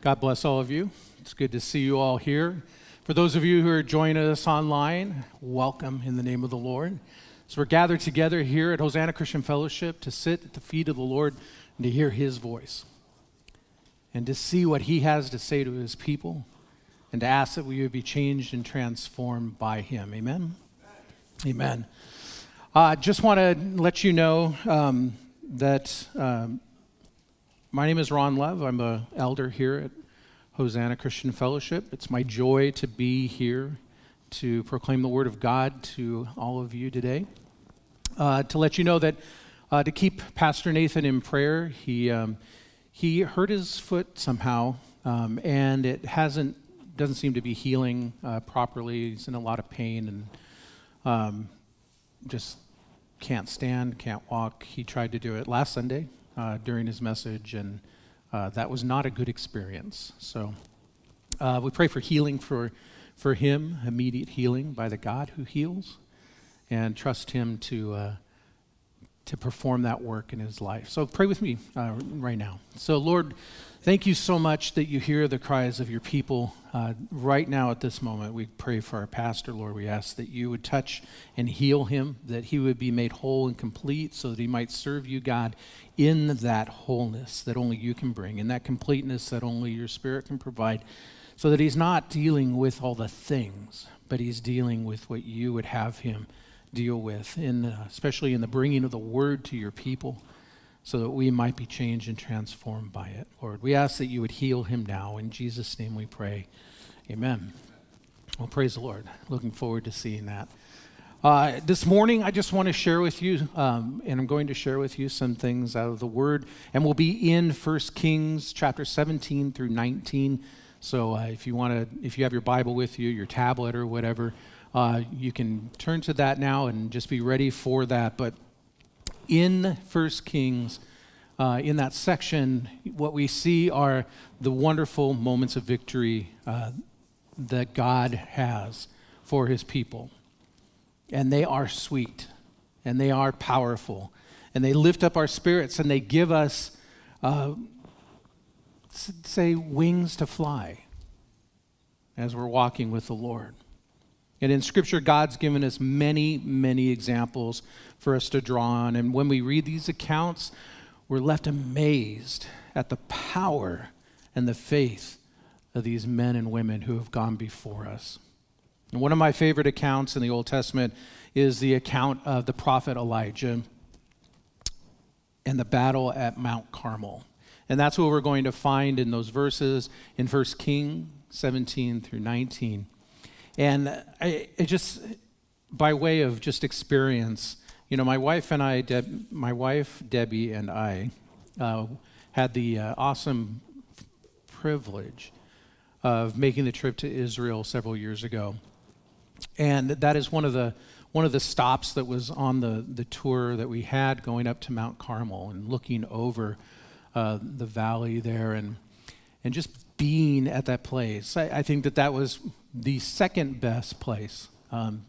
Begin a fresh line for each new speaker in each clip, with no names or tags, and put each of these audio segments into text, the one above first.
God bless all of you. It's good to see you all here. For those of you who are joining us online, welcome in the name of the Lord. So we're gathered together here at Hosanna Christian Fellowship to sit at the feet of the Lord and to hear his voice and to see what he has to say to his people and to ask that we would be changed and transformed by him. Amen. Amen. I uh, just want to let you know um, that um, my name is Ron Love. I'm an elder here at Hosanna Christian Fellowship. It's my joy to be here to proclaim the Word of God to all of you today. Uh, to let you know that uh, to keep Pastor Nathan in prayer, he, um, he hurt his foot somehow, um, and it hasn't doesn't seem to be healing uh, properly. He's in a lot of pain and um, just can't stand, can't walk. He tried to do it last Sunday, uh, during his message, and uh, that was not a good experience. So uh, we pray for healing for, for him, immediate healing by the God who heals, and trust him to, uh, to perform that work in his life. So pray with me uh, right now. So, Lord, Thank you so much that you hear the cries of your people uh, right now at this moment. We pray for our pastor, Lord. We ask that you would touch and heal him, that he would be made whole and complete so that he might serve you, God, in that wholeness that only you can bring, in that completeness that only your spirit can provide, so that he's not dealing with all the things, but he's dealing with what you would have him deal with, in, uh, especially in the bringing of the word to your people so that we might be changed and transformed by it. Lord, we ask that you would heal him now. In Jesus' name we pray. Amen. Well, praise the Lord. Looking forward to seeing that. Uh, this morning, I just want to share with you, um, and I'm going to share with you some things out of the Word, and we'll be in 1 Kings chapter 17 through 19. So uh, if you want to, if you have your Bible with you, your tablet or whatever, uh, you can turn to that now and just be ready for that. But in First Kings, uh, in that section, what we see are the wonderful moments of victory uh, that God has for his people. And they are sweet, and they are powerful, and they lift up our spirits, and they give us, uh, say, wings to fly as we're walking with the Lord. And in Scripture, God's given us many, many examples for us to draw on. And when we read these accounts, we're left amazed at the power and the faith of these men and women who have gone before us. And one of my favorite accounts in the Old Testament is the account of the prophet Elijah and the battle at Mount Carmel. And that's what we're going to find in those verses in 1 King 17 through 19. And I, it just, by way of just experience, you know, my wife and I, Deb, my wife Debbie and I, uh, had the uh, awesome privilege of making the trip to Israel several years ago, and that is one of the one of the stops that was on the the tour that we had going up to Mount Carmel and looking over uh, the valley there and and just being at that place. I, I think that that was the second best place um,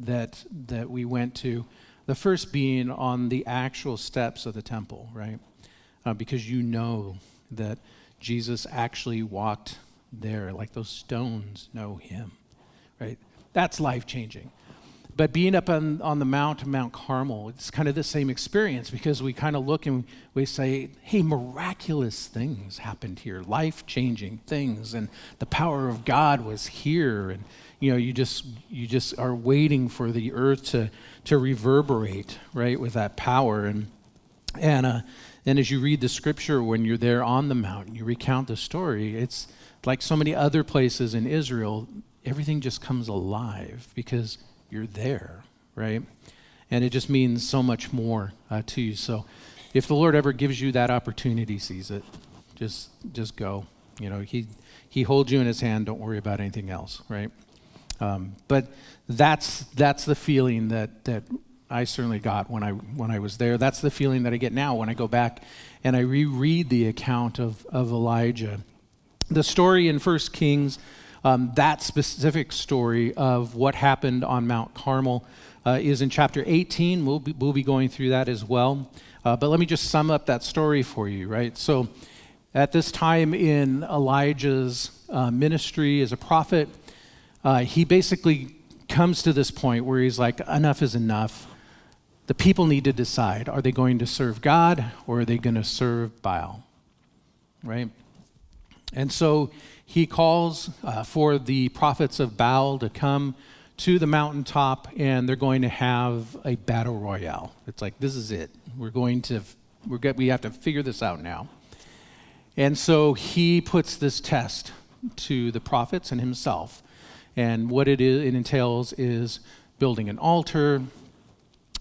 that, that we went to. The first being on the actual steps of the temple, right? Uh, because you know that Jesus actually walked there, like those stones know him, right? That's life changing. But being up on, on the mount, Mount Carmel, it's kind of the same experience because we kind of look and we say, hey, miraculous things happened here, life changing things, and the power of God was here. And, you know, you just, you just are waiting for the earth to, to reverberate, right, with that power. And, and, uh, and as you read the scripture when you're there on the mountain, you recount the story, it's like so many other places in Israel, everything just comes alive because you're there, right? And it just means so much more uh, to you. So if the Lord ever gives you that opportunity, sees it, just just go. You know, he he holds you in his hand. Don't worry about anything else, right? Um, but that's that's the feeling that that I certainly got when I when I was there. That's the feeling that I get now when I go back and I reread the account of of Elijah. The story in First Kings um, that specific story of what happened on Mount Carmel uh, is in chapter 18. We'll be, we'll be going through that as well. Uh, but let me just sum up that story for you, right? So, At this time in Elijah's uh, ministry as a prophet, uh, he basically comes to this point where he's like, enough is enough. The people need to decide are they going to serve God or are they going to serve Baal? Right? And so he calls uh, for the prophets of Baal to come to the mountaintop and they're going to have a battle royale. It's like, this is it. We're going to, we're get, we have to figure this out now. And so he puts this test to the prophets and himself. And what it, is, it entails is building an altar,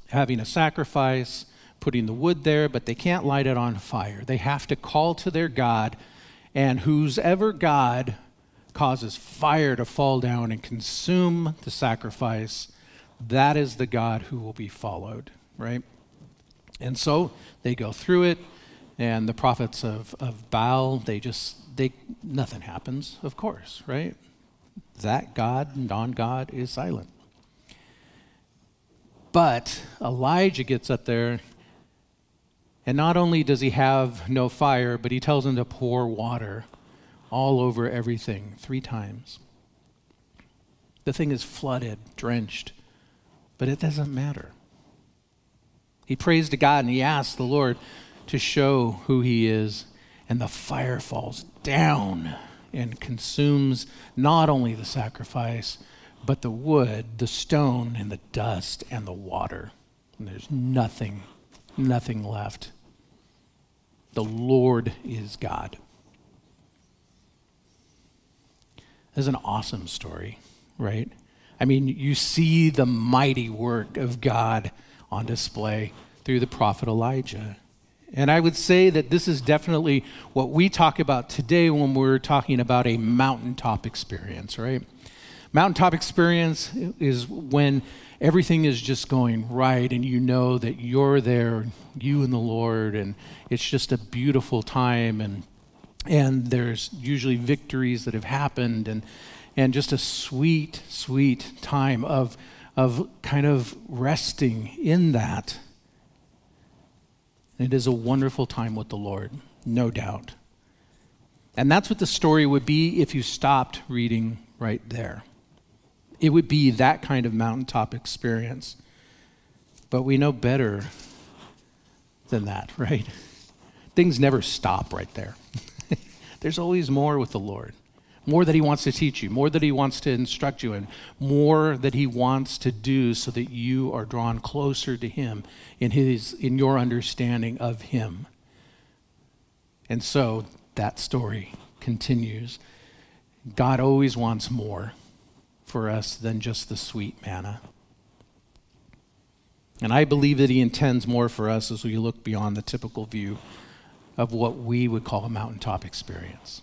having a sacrifice, putting the wood there, but they can't light it on fire. They have to call to their God, and whose ever God causes fire to fall down and consume the sacrifice, that is the God who will be followed, right? And so they go through it, and the prophets of, of Baal, they just, they, nothing happens, of course, right? That God, and non God, is silent. But Elijah gets up there, and not only does he have no fire, but he tells him to pour water all over everything three times. The thing is flooded, drenched, but it doesn't matter. He prays to God and he asks the Lord to show who he is, and the fire falls down and consumes not only the sacrifice, but the wood, the stone, and the dust and the water. And there's nothing, nothing left. The Lord is God. is an awesome story, right? I mean, you see the mighty work of God on display through the prophet Elijah. And I would say that this is definitely what we talk about today when we're talking about a mountaintop experience, right? Mountaintop experience is when everything is just going right and you know that you're there, you and the Lord, and it's just a beautiful time and and there's usually victories that have happened and and just a sweet sweet time of of kind of resting in that it is a wonderful time with the lord no doubt. And that's what the story would be if you stopped reading right there. It would be that kind of mountaintop experience. But we know better than that right? Things never stop right there. There's always more with the Lord. More that He wants to teach you, more that He wants to instruct you in, more that He wants to do so that you are drawn closer to Him in, his, in your understanding of Him. And so that story continues. God always wants more for us than just the sweet manna. And I believe that He intends more for us as we look beyond the typical view of what we would call a mountaintop experience.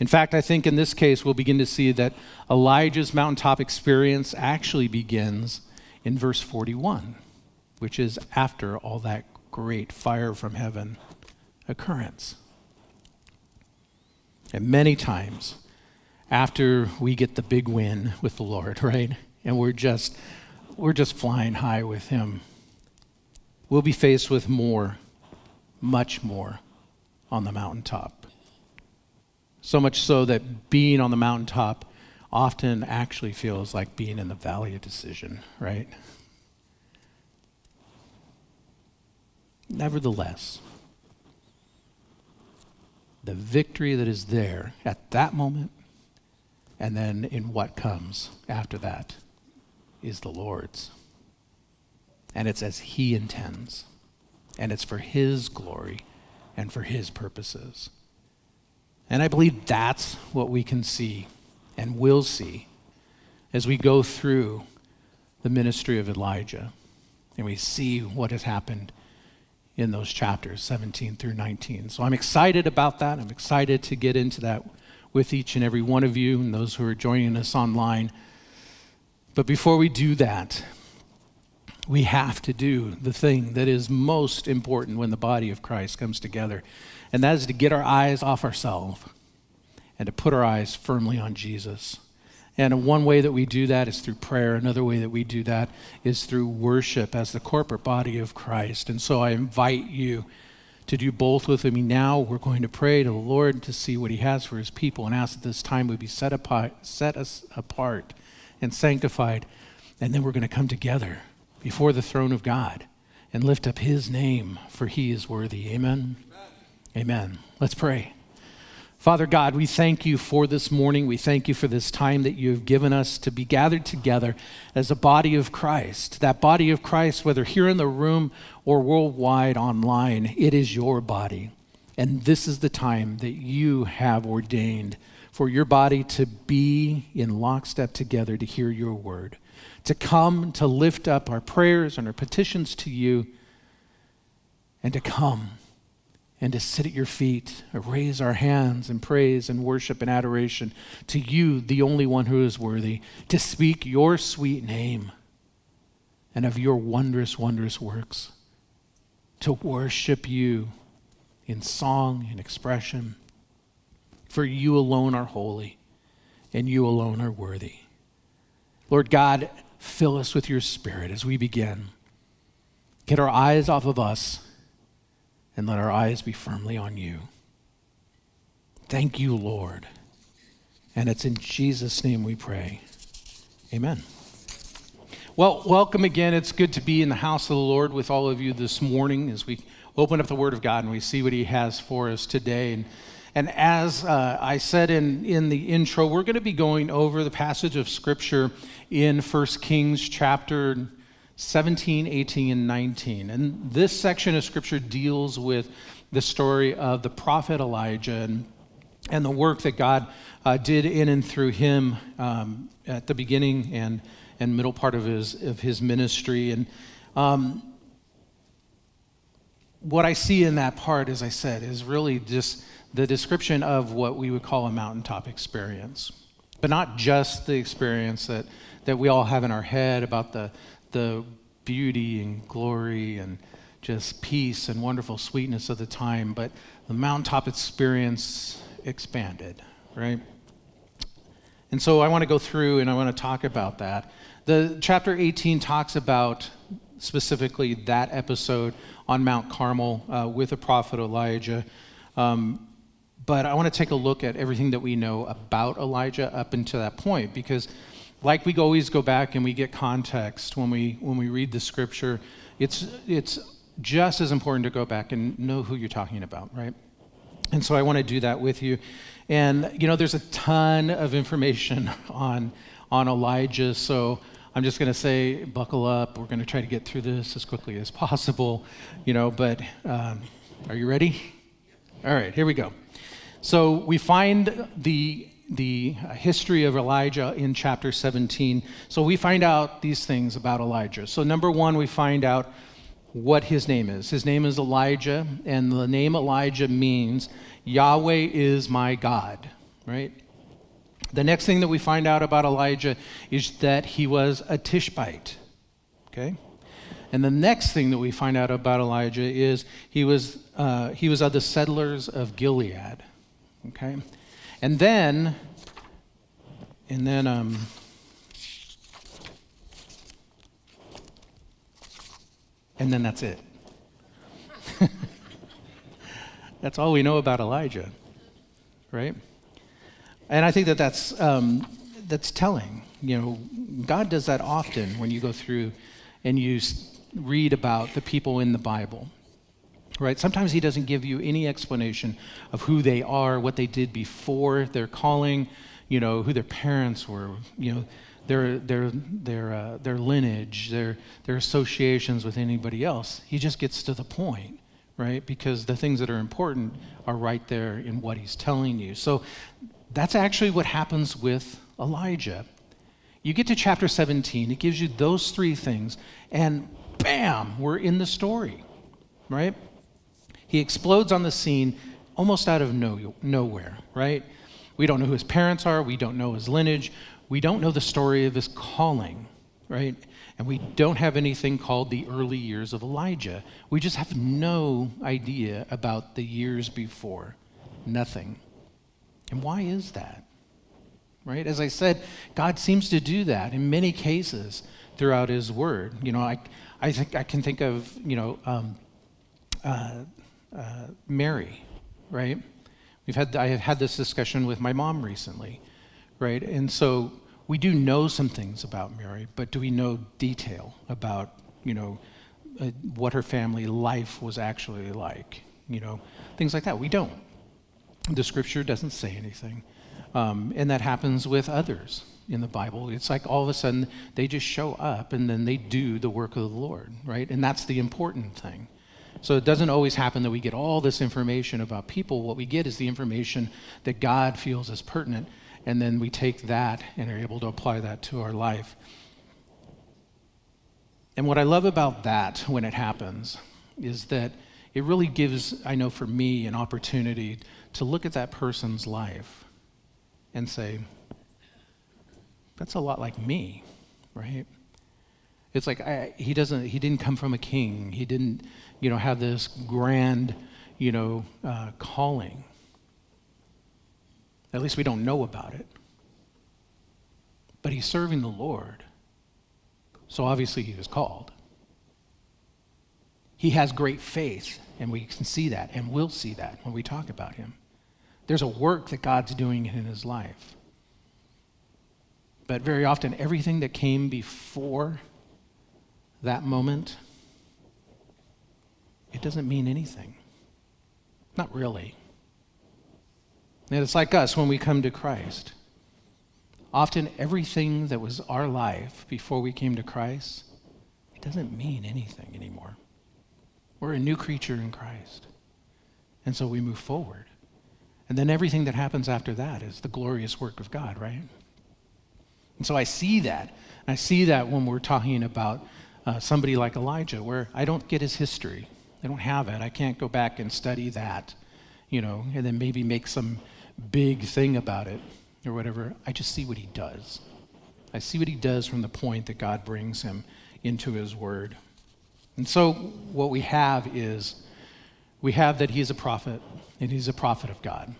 In fact, I think in this case, we'll begin to see that Elijah's mountaintop experience actually begins in verse 41, which is after all that great fire from heaven occurrence. And many times after we get the big win with the Lord, right? And we're just we're just flying high with him. We'll be faced with more much more on the mountaintop. So much so that being on the mountaintop often actually feels like being in the valley of decision, right? Nevertheless, the victory that is there at that moment and then in what comes after that is the Lord's. And it's as He intends and it's for His glory and for His purposes. And I believe that's what we can see and will see as we go through the ministry of Elijah and we see what has happened in those chapters 17 through 19. So I'm excited about that. I'm excited to get into that with each and every one of you and those who are joining us online. But before we do that, we have to do the thing that is most important when the body of Christ comes together, and that is to get our eyes off ourselves and to put our eyes firmly on Jesus. And one way that we do that is through prayer. Another way that we do that is through worship as the corporate body of Christ. And so I invite you to do both with me now. We're going to pray to the Lord to see what He has for His people and ask that this time would be set apart, set us apart and sanctified. And then we're going to come together before the throne of God and lift up His name, for He is worthy. Amen. Amen. Let's pray. Father God, we thank you for this morning. We thank you for this time that you have given us to be gathered together as a body of Christ. That body of Christ, whether here in the room or worldwide online, it is your body. And this is the time that you have ordained for your body to be in lockstep together to hear your word, to come to lift up our prayers and our petitions to you, and to come and to sit at your feet, and raise our hands in praise and worship and adoration to you, the only one who is worthy, to speak your sweet name and of your wondrous, wondrous works, to worship you in song and expression. For you alone are holy, and you alone are worthy. Lord God, fill us with your spirit as we begin. Get our eyes off of us and let our eyes be firmly on you. Thank you, Lord. And it's in Jesus' name we pray. Amen. Well, welcome again. It's good to be in the house of the Lord with all of you this morning as we open up the Word of God and we see what He has for us today. And, and as uh, I said in, in the intro, we're going to be going over the passage of Scripture in 1 Kings chapter 17, 18, and 19. And this section of scripture deals with the story of the prophet Elijah and, and the work that God uh, did in and through him um, at the beginning and, and middle part of his, of his ministry. And um, what I see in that part, as I said, is really just the description of what we would call a mountaintop experience. But not just the experience that, that we all have in our head about the, the beauty and glory and just peace and wonderful sweetness of the time, but the mountaintop experience expanded, right? And so I want to go through and I want to talk about that. The chapter 18 talks about specifically that episode on Mount Carmel uh, with the prophet Elijah. Um, but I want to take a look at everything that we know about Elijah up until that point because like we always go back and we get context when we when we read the scripture it's it's just as important to go back and know who you're talking about right? And so i want to do that with you. And you know there's a ton of information on on elijah so i'm just going to say buckle up. We're going to try to get through this as quickly as possible you know but um, are you ready? All right here we go. So we find the the history of Elijah in chapter 17. So we find out these things about Elijah. So, number one, we find out what his name is. His name is Elijah, and the name Elijah means Yahweh is my God, right? The next thing that we find out about Elijah is that he was a Tishbite, okay? And the next thing that we find out about Elijah is he was, uh, he was of the settlers of Gilead, okay? And then, and then, um, and then that's it. that's all we know about Elijah, right? And I think that that's, um, that's telling. You know, God does that often when you go through and you read about the people in the Bible right? Sometimes he doesn't give you any explanation of who they are, what they did before their calling, you know, who their parents were, you know, their, their, their, uh, their lineage, their, their associations with anybody else. He just gets to the point, right? Because the things that are important are right there in what he's telling you. So that's actually what happens with Elijah. You get to chapter 17, it gives you those three things, and bam, we're in the story, right? He explodes on the scene almost out of no, nowhere, right? We don't know who his parents are. We don't know his lineage. We don't know the story of his calling, right? And we don't have anything called the early years of Elijah. We just have no idea about the years before. Nothing. And why is that? Right? As I said, God seems to do that in many cases throughout His Word. You know, I, I think I can think of, you know, um, uh, uh, Mary, right? We've had, I have had this discussion with my mom recently, right? And so we do know some things about Mary, but do we know detail about, you know, uh, what her family life was actually like? You know, things like that. We don't. The scripture doesn't say anything. Um, and that happens with others in the Bible. It's like all of a sudden they just show up and then they do the work of the Lord, right? And that's the important thing. So it doesn't always happen that we get all this information about people. What we get is the information that God feels is pertinent, and then we take that and are able to apply that to our life. And what I love about that when it happens is that it really gives, I know for me, an opportunity to look at that person's life and say, that's a lot like me, right? It's like I, he doesn't. He didn't come from a king. He didn't, you know, have this grand, you know, uh, calling. At least we don't know about it. But he's serving the Lord. So obviously he was called. He has great faith, and we can see that, and we'll see that when we talk about him. There's a work that God's doing in his life. But very often, everything that came before that moment, it doesn't mean anything. Not really. And it's like us when we come to Christ. Often, everything that was our life before we came to Christ, it doesn't mean anything anymore. We're a new creature in Christ. And so we move forward. And then everything that happens after that is the glorious work of God, right? And so I see that. I see that when we're talking about uh, somebody like Elijah, where I don't get his history. I don't have it. I can't go back and study that, you know, and then maybe make some big thing about it or whatever. I just see what he does. I see what he does from the point that God brings him into his word. And so what we have is we have that he's a prophet, and he's a prophet of God,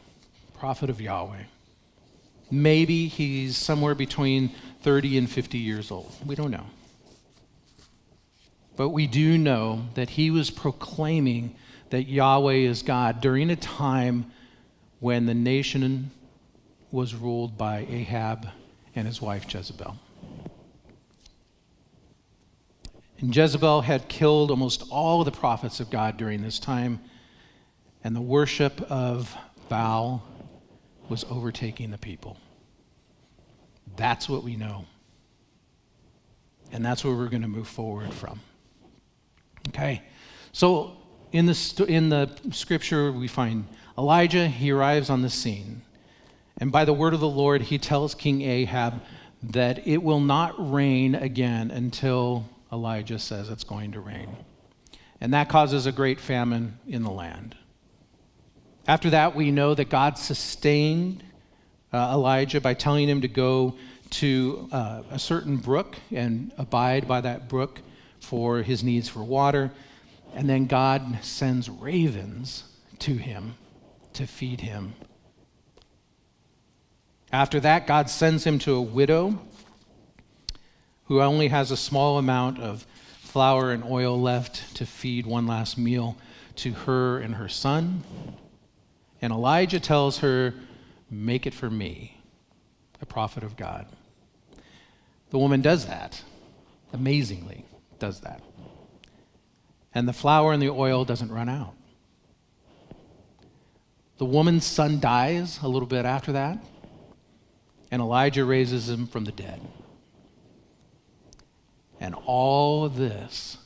prophet of Yahweh. Maybe he's somewhere between 30 and 50 years old. We don't know. But we do know that he was proclaiming that Yahweh is God during a time when the nation was ruled by Ahab and his wife Jezebel. And Jezebel had killed almost all of the prophets of God during this time, and the worship of Baal was overtaking the people. That's what we know. And that's where we're going to move forward from. Okay? So in the, in the scripture, we find Elijah, he arrives on the scene. And by the word of the Lord, he tells King Ahab that it will not rain again until Elijah says it's going to rain. And that causes a great famine in the land. After that, we know that God sustained uh, Elijah by telling him to go to uh, a certain brook and abide by that brook for his needs for water. And then God sends ravens to him to feed him. After that, God sends him to a widow who only has a small amount of flour and oil left to feed one last meal to her and her son. And Elijah tells her, Make it for me, a prophet of God. The woman does that amazingly does that. And the flour and the oil doesn't run out. The woman's son dies a little bit after that, and Elijah raises him from the dead. And all this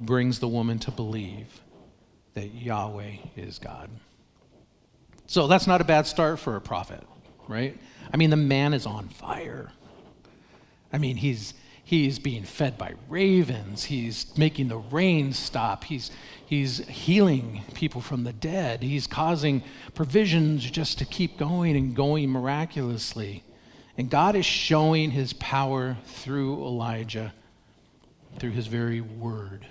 brings the woman to believe that Yahweh is God. So that's not a bad start for a prophet, right? I mean, the man is on fire. I mean, he's He's being fed by ravens. He's making the rain stop. He's, he's healing people from the dead. He's causing provisions just to keep going and going miraculously. And God is showing his power through Elijah, through his very word.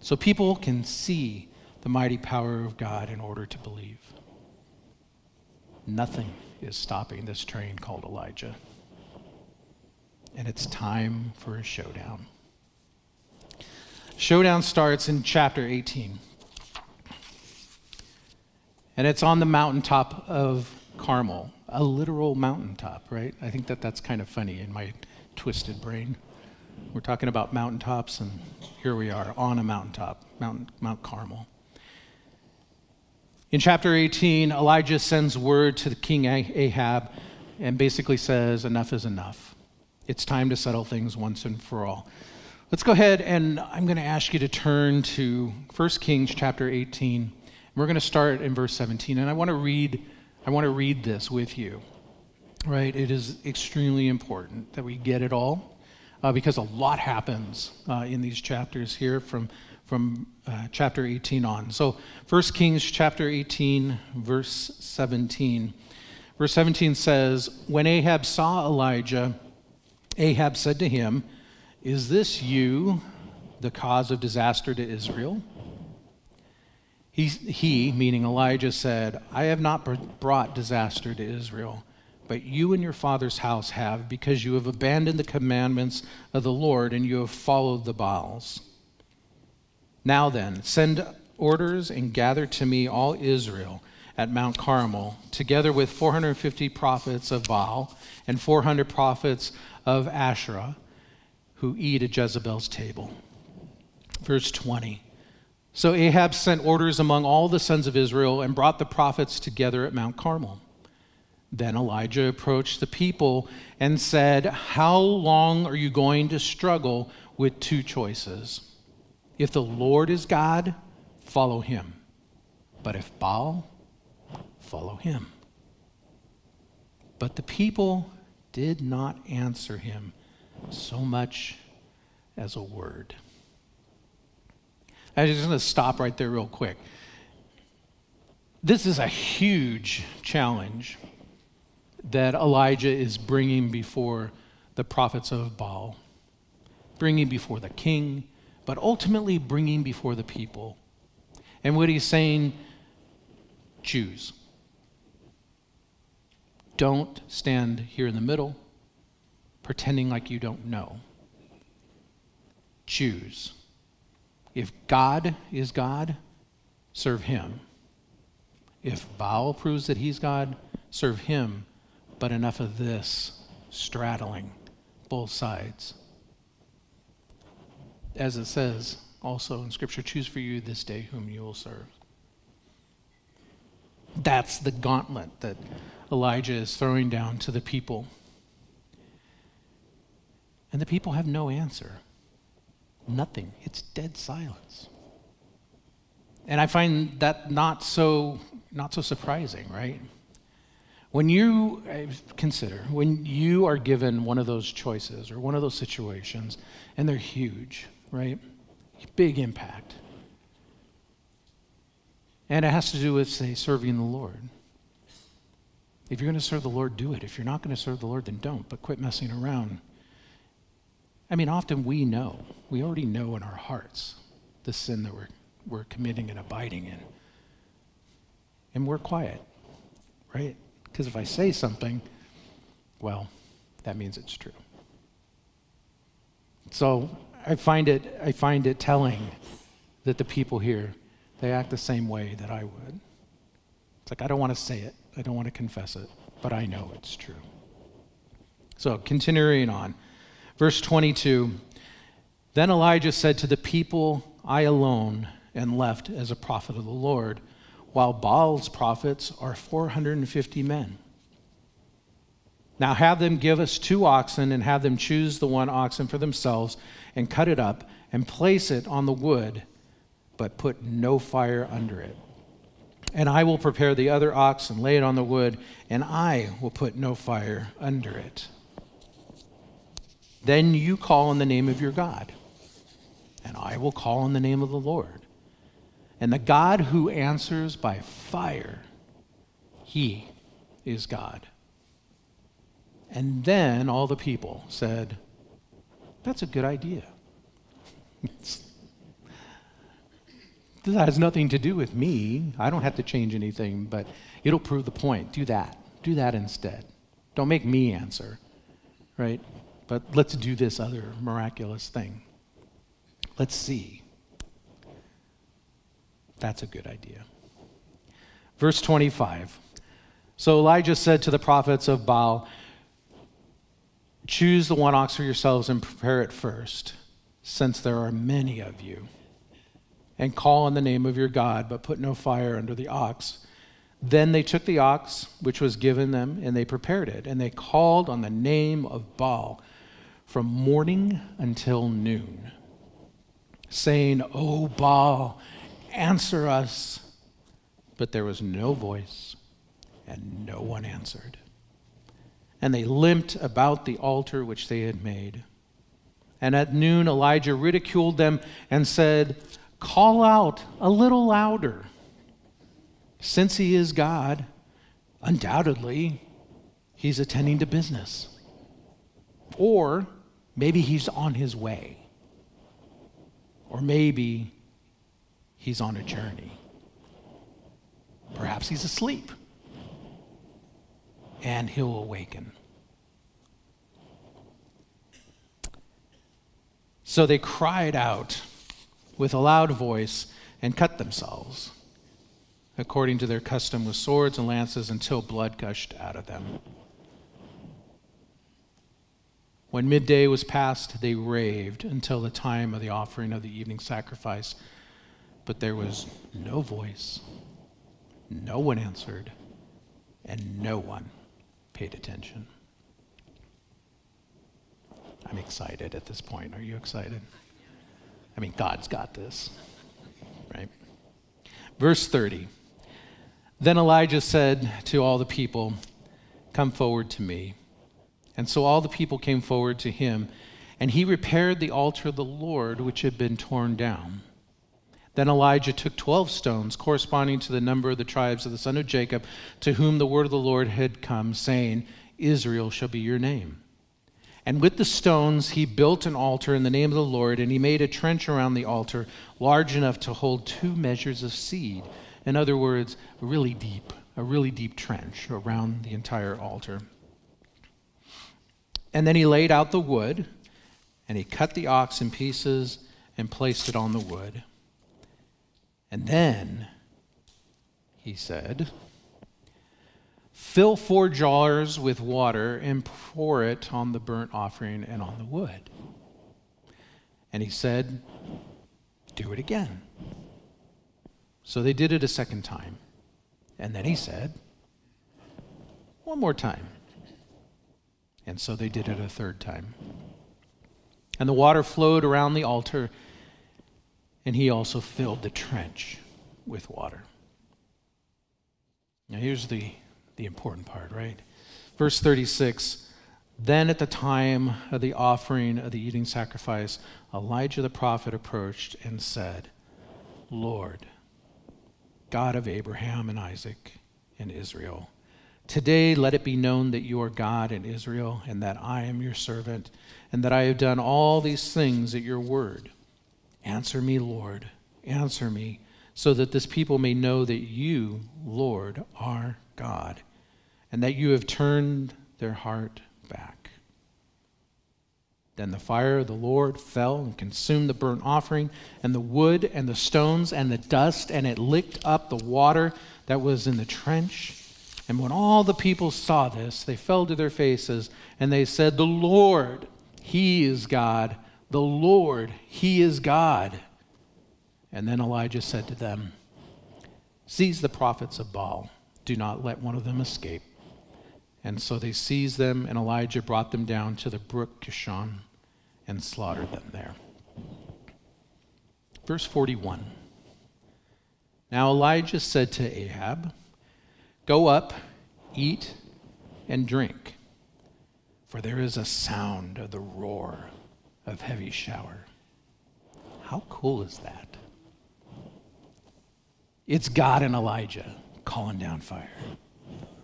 So people can see the mighty power of God in order to believe. Nothing is stopping this train called Elijah and it's time for a showdown. Showdown starts in chapter 18. And it's on the mountaintop of Carmel, a literal mountaintop, right? I think that that's kind of funny in my twisted brain. We're talking about mountaintops, and here we are on a mountaintop, Mount, Mount Carmel. In chapter 18, Elijah sends word to the king Ahab and basically says, Enough is enough. It's time to settle things once and for all. Let's go ahead and I'm going to ask you to turn to 1 Kings chapter 18. We're going to start in verse 17 and I want to read I want to read this with you. Right? It is extremely important that we get it all uh, because a lot happens uh, in these chapters here from from uh, chapter 18 on. So 1 Kings chapter 18 verse 17. Verse 17 says, "When Ahab saw Elijah, Ahab said to him, is this you, the cause of disaster to Israel? He, he, meaning Elijah, said, I have not brought disaster to Israel, but you and your father's house have, because you have abandoned the commandments of the Lord and you have followed the Baals. Now then, send orders and gather to me all Israel at Mount Carmel, together with 450 prophets of Baal and 400 prophets of Asherah who eat at Jezebel's table. Verse 20. So Ahab sent orders among all the sons of Israel and brought the prophets together at Mount Carmel. Then Elijah approached the people and said, How long are you going to struggle with two choices? If the Lord is God, follow him. But if Baal, follow him. But the people did not answer him so much as a word. I'm just going to stop right there, real quick. This is a huge challenge that Elijah is bringing before the prophets of Baal, bringing before the king, but ultimately bringing before the people. And what he's saying, choose. Don't stand here in the middle pretending like you don't know. Choose. If God is God, serve him. If Baal proves that he's God, serve him. But enough of this straddling both sides. As it says also in Scripture, choose for you this day whom you will serve. That's the gauntlet that Elijah is throwing down to the people. And the people have no answer. Nothing. It's dead silence. And I find that not so not so surprising, right? When you uh, consider when you are given one of those choices or one of those situations and they're huge, right? Big impact. And it has to do with say serving the Lord. If you're going to serve the Lord, do it. If you're not going to serve the Lord, then don't, but quit messing around I mean, often we know, we already know in our hearts the sin that we're, we're committing and abiding in. And we're quiet, right? Because if I say something, well, that means it's true. So I find it, I find it telling that the people here, they act the same way that I would. It's like, I don't want to say it, I don't want to confess it, but I know it's true. So, continuing on. Verse 22 Then Elijah said to the people, I alone am left as a prophet of the Lord, while Baal's prophets are 450 men. Now have them give us two oxen and have them choose the one oxen for themselves and cut it up and place it on the wood, but put no fire under it. And I will prepare the other ox and lay it on the wood, and I will put no fire under it. Then you call on the name of your God, and I will call on the name of the Lord. And the God who answers by fire, he is God. And then all the people said, That's a good idea. this has nothing to do with me. I don't have to change anything, but it'll prove the point. Do that. Do that instead. Don't make me answer, right? But let's do this other miraculous thing. Let's see. That's a good idea. Verse 25. So Elijah said to the prophets of Baal, Choose the one ox for yourselves and prepare it first, since there are many of you. And call on the name of your God, but put no fire under the ox. Then they took the ox which was given them, and they prepared it. And they called on the name of Baal from morning until noon, saying, O Baal, answer us. But there was no voice, and no one answered and they limped about the altar which they had made. And at noon, Elijah ridiculed them and said, Call out a little louder. Since he is God, undoubtedly, he's attending to business. Or maybe he's on his way. Or maybe he's on a journey. Perhaps he's asleep and he'll awaken. So they cried out with a loud voice and cut themselves, according to their custom, with swords and lances until blood gushed out of them. When midday was past, they raved until the time of the offering of the evening sacrifice. But there was no voice, no one answered, and no one paid attention. I'm excited at this point. Are you excited? I mean, God's got this, right? Verse 30. Then Elijah said to all the people, Come forward to me. And so all the people came forward to him, and he repaired the altar of the Lord, which had been torn down. Then Elijah took 12 stones, corresponding to the number of the tribes of the son of Jacob, to whom the word of the Lord had come, saying, Israel shall be your name. And with the stones he built an altar in the name of the Lord, and he made a trench around the altar large enough to hold two measures of seed. In other words, really deep, a really deep trench around the entire altar. And then he laid out the wood, and he cut the ox in pieces and placed it on the wood. And then he said, Fill four jars with water and pour it on the burnt offering and on the wood. And he said, Do it again. So they did it a second time. And then he said, One more time. And so they did it a third time. And the water flowed around the altar and he also filled the trench with water. Now, here's the, the important part, right? Verse 36 Then at the time of the offering of the eating sacrifice, Elijah the prophet approached and said, Lord, God of Abraham and Isaac and Israel, today let it be known that you are God in Israel, and that I am your servant, and that I have done all these things at your word. Answer me, Lord, answer me, so that this people may know that you, Lord, are God, and that you have turned their heart back. Then the fire of the Lord fell and consumed the burnt offering, and the wood, and the stones, and the dust, and it licked up the water that was in the trench. And when all the people saw this, they fell to their faces, and they said, The Lord, He is God the Lord, He is God. And then Elijah said to them, Seize the prophets of Baal. Do not let one of them escape. And so they seized them, and Elijah brought them down to the brook Kishon and slaughtered them there. Verse 41. Now Elijah said to Ahab, Go up, eat, and drink, for there is a sound of the roar of heavy shower. How cool is that? It's God and Elijah calling down fire,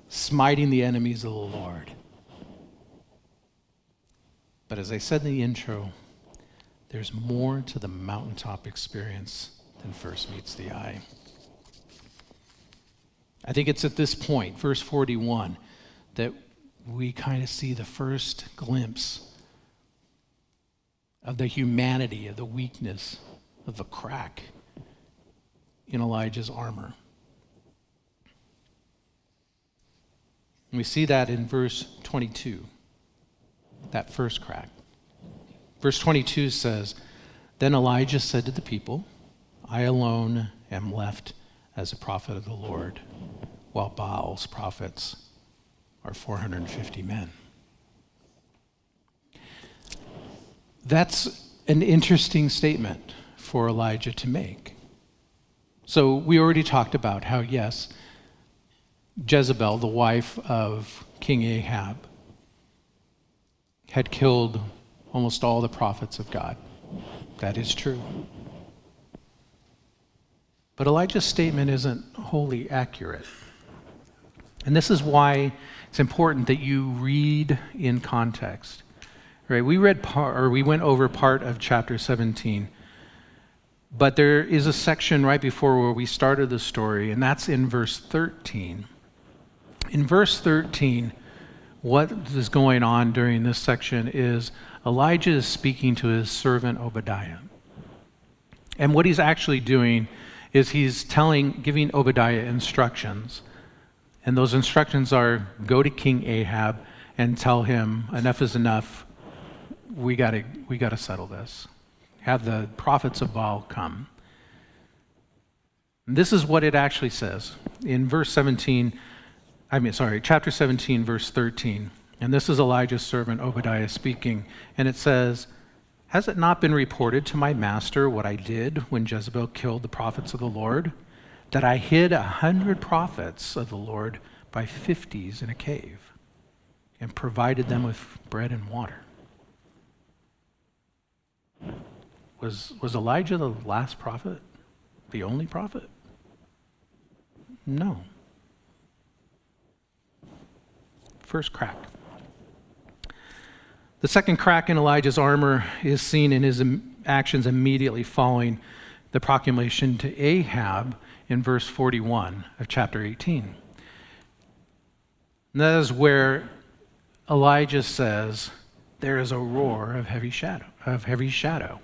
smiting the enemies of the Lord. But as I said in the intro, there's more to the mountaintop experience than first meets the eye. I think it's at this point, verse 41, that we kind of see the first glimpse of the humanity, of the weakness, of the crack in Elijah's armor. And we see that in verse 22, that first crack. Verse 22 says, Then Elijah said to the people, I alone am left as a prophet of the Lord, while Baal's prophets are 450 men. That's an interesting statement for Elijah to make. So, we already talked about how, yes, Jezebel, the wife of King Ahab, had killed almost all the prophets of God. That is true. But Elijah's statement isn't wholly accurate. And this is why it's important that you read in context. Right? We read part, or we went over part of chapter 17. But there is a section right before where we started the story, and that's in verse 13. In verse 13, what is going on during this section is Elijah is speaking to his servant Obadiah. And what he's actually doing is he's telling, giving Obadiah instructions. And those instructions are go to King Ahab and tell him enough is enough. We got to we got to settle this. Have the prophets of Baal come. This is what it actually says in verse 17. I mean, sorry, chapter 17, verse 13. And this is Elijah's servant Obadiah speaking. And it says, Has it not been reported to my master what I did when Jezebel killed the prophets of the Lord? That I hid a hundred prophets of the Lord by fifties in a cave and provided them with bread and water. Was, was Elijah the last prophet? The only prophet? No. First crack. The second crack in Elijah's armor is seen in his actions immediately following the proclamation to Ahab in verse 41 of chapter 18. And that is where Elijah says, There is a roar of heavy shadow, of heavy shadow.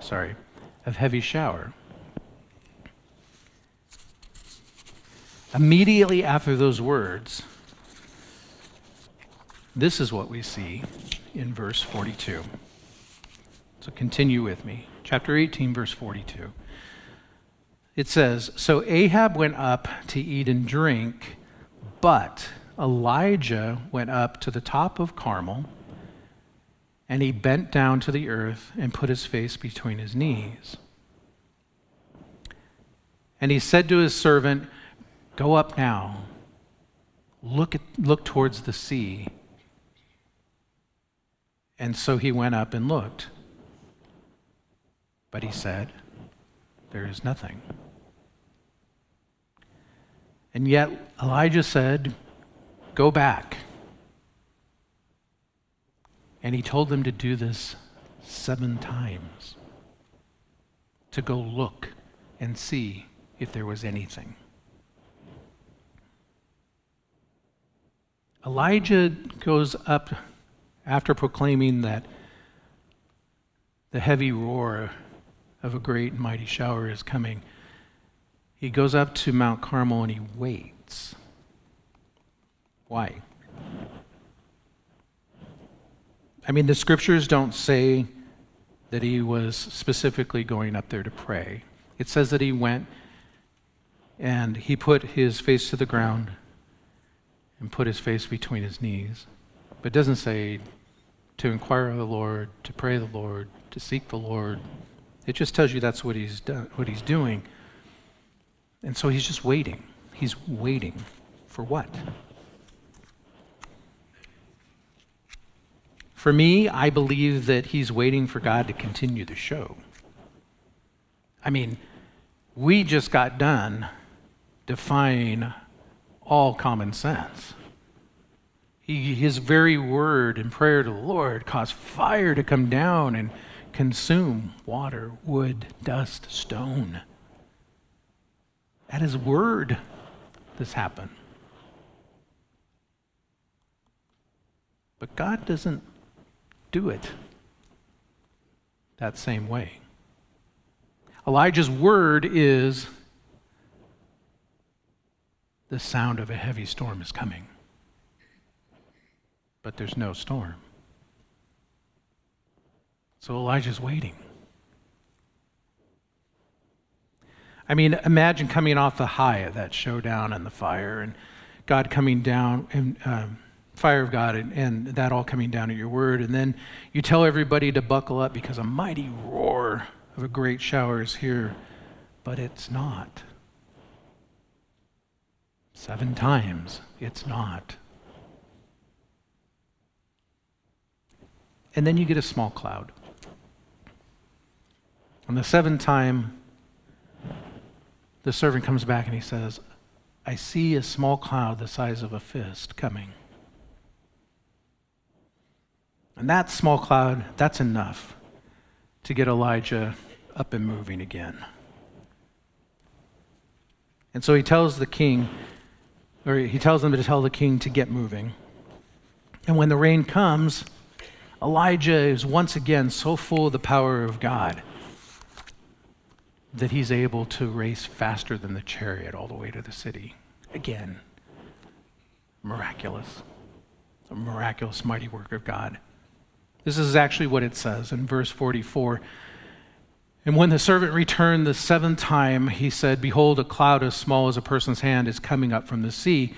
Sorry, of heavy shower. Immediately after those words, this is what we see in verse 42. So continue with me. Chapter 18, verse 42. It says So Ahab went up to eat and drink, but Elijah went up to the top of Carmel, and he bent down to the earth and put his face between his knees. And he said to his servant, Go up now, look, at, look towards the sea. And so he went up and looked. But he said, There is nothing. And yet Elijah said, Go back. And he told them to do this seven times to go look and see if there was anything. Elijah goes up after proclaiming that the heavy roar of a great and mighty shower is coming, he goes up to Mount Carmel and he waits. Why? I mean, the scriptures don't say that he was specifically going up there to pray. It says that he went and he put his face to the ground and put his face between his knees. But it doesn't say to inquire of the Lord, to pray the Lord, to seek the Lord. It just tells you that's what he's done, what he's doing. And so he's just waiting. He's waiting for what? For me, I believe that he's waiting for God to continue the show. I mean, we just got done defying all common sense. He, his very word and prayer to the Lord caused fire to come down and consume water, wood, dust, stone. At his word, this happened. But God doesn't do it that same way. Elijah's word is the sound of a heavy storm is coming. But there's no storm. So Elijah's waiting. I mean, imagine coming off the high of that showdown and the fire, and God coming down, and um, fire of God, and, and that all coming down at your word. And then you tell everybody to buckle up because a mighty roar of a great shower is here, but it's not. Seven times, it's not. And then you get a small cloud. On the seventh time, the servant comes back and he says, I see a small cloud the size of a fist coming. And that small cloud, that's enough to get Elijah up and moving again. And so he tells the king, or he tells them to tell the king to get moving. And when the rain comes, Elijah is once again so full of the power of God that he's able to race faster than the chariot all the way to the city. Again, miraculous. A miraculous, mighty work of God. This is actually what it says in verse 44. And when the servant returned the seventh time, he said, Behold, a cloud as small as a person's hand is coming up from the sea.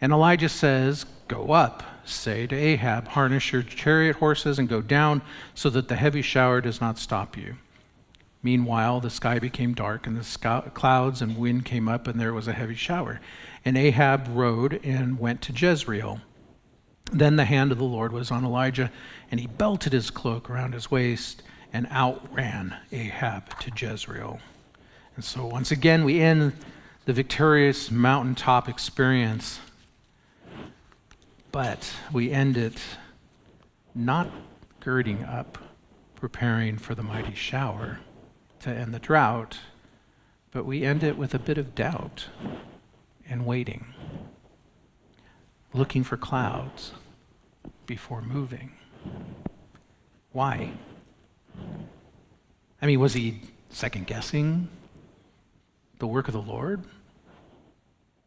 And Elijah says, Go up, say to Ahab, harness your chariot horses and go down so that the heavy shower does not stop you. Meanwhile, the sky became dark, and the clouds and wind came up, and there was a heavy shower. And Ahab rode and went to Jezreel. Then the hand of the Lord was on Elijah, and he belted his cloak around his waist and outran Ahab to Jezreel. And so, once again, we end the victorious mountaintop experience, but we end it not girding up, preparing for the mighty shower to end the drought, but we end it with a bit of doubt and waiting, looking for clouds before moving. Why? I mean, was he second guessing the work of the Lord?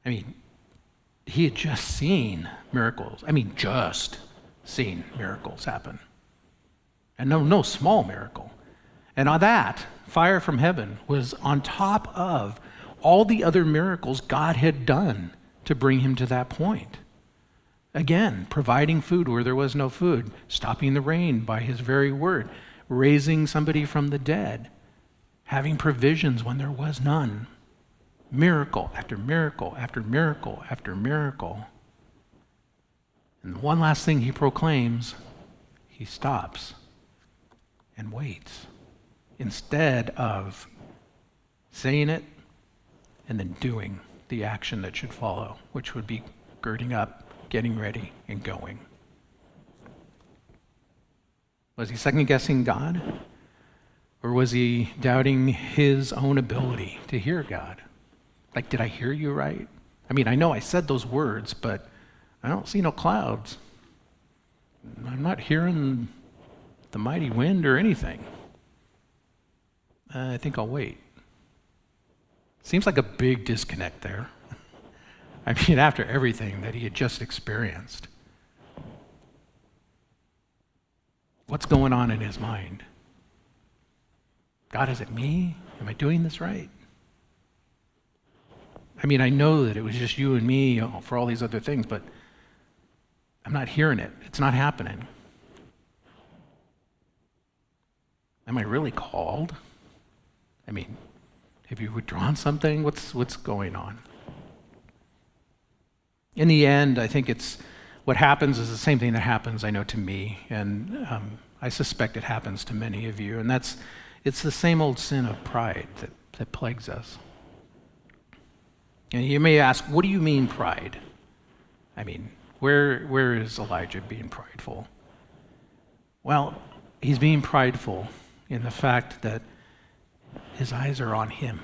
I mean, he had just seen miracles. I mean, just seen miracles happen. And no, no small miracle. And on that, fire from heaven was on top of all the other miracles God had done to bring him to that point. Again, providing food where there was no food, stopping the rain by his very word, raising somebody from the dead, having provisions when there was none. Miracle after miracle after miracle after miracle. And one last thing he proclaims, he stops and waits instead of saying it and then doing the action that should follow, which would be girding up, getting ready, and going. Was he second guessing God? Or was he doubting his own ability to hear God? Like, did I hear you right? I mean, I know I said those words, but I don't see no clouds. I'm not hearing the mighty wind or anything uh, I think I'll wait. Seems like a big disconnect there. I mean, after everything that he had just experienced. What's going on in his mind? God, is it me? Am I doing this right? I mean, I know that it was just you and me for all these other things, but I'm not hearing it. It's not happening. Am I really called? I mean, have you withdrawn something? What's, what's going on? In the end, I think it's what happens is the same thing that happens, I know, to me, and um, I suspect it happens to many of you, and that's it's the same old sin of pride that, that plagues us. And you may ask, what do you mean pride? I mean, where, where is Elijah being prideful? Well, he's being prideful in the fact that his eyes are on him.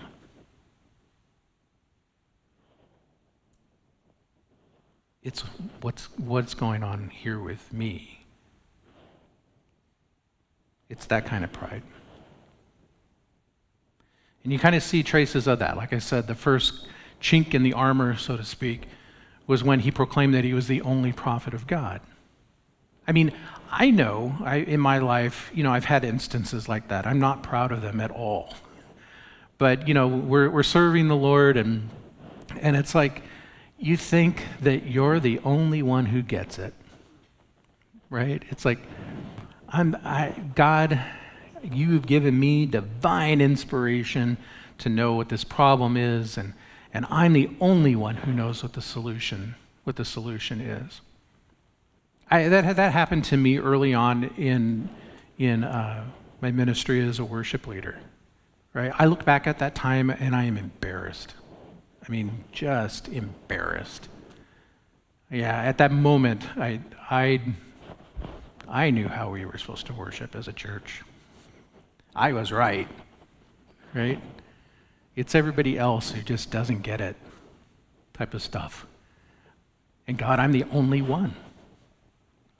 It's what's, what's going on here with me. It's that kind of pride. And you kind of see traces of that. Like I said, the first chink in the armor, so to speak, was when he proclaimed that he was the only prophet of God. I mean, I know I, in my life, you know, I've had instances like that. I'm not proud of them at all. But, you know, we're, we're serving the Lord, and, and it's like you think that you're the only one who gets it, right? It's like, I'm, I, God, you've given me divine inspiration to know what this problem is, and, and I'm the only one who knows what the solution, what the solution is. I, that, that happened to me early on in, in uh, my ministry as a worship leader. Right? I look back at that time and I am embarrassed. I mean, just embarrassed. Yeah, at that moment, I, I, I knew how we were supposed to worship as a church. I was right, right? It's everybody else who just doesn't get it, type of stuff. And God, I'm the only one.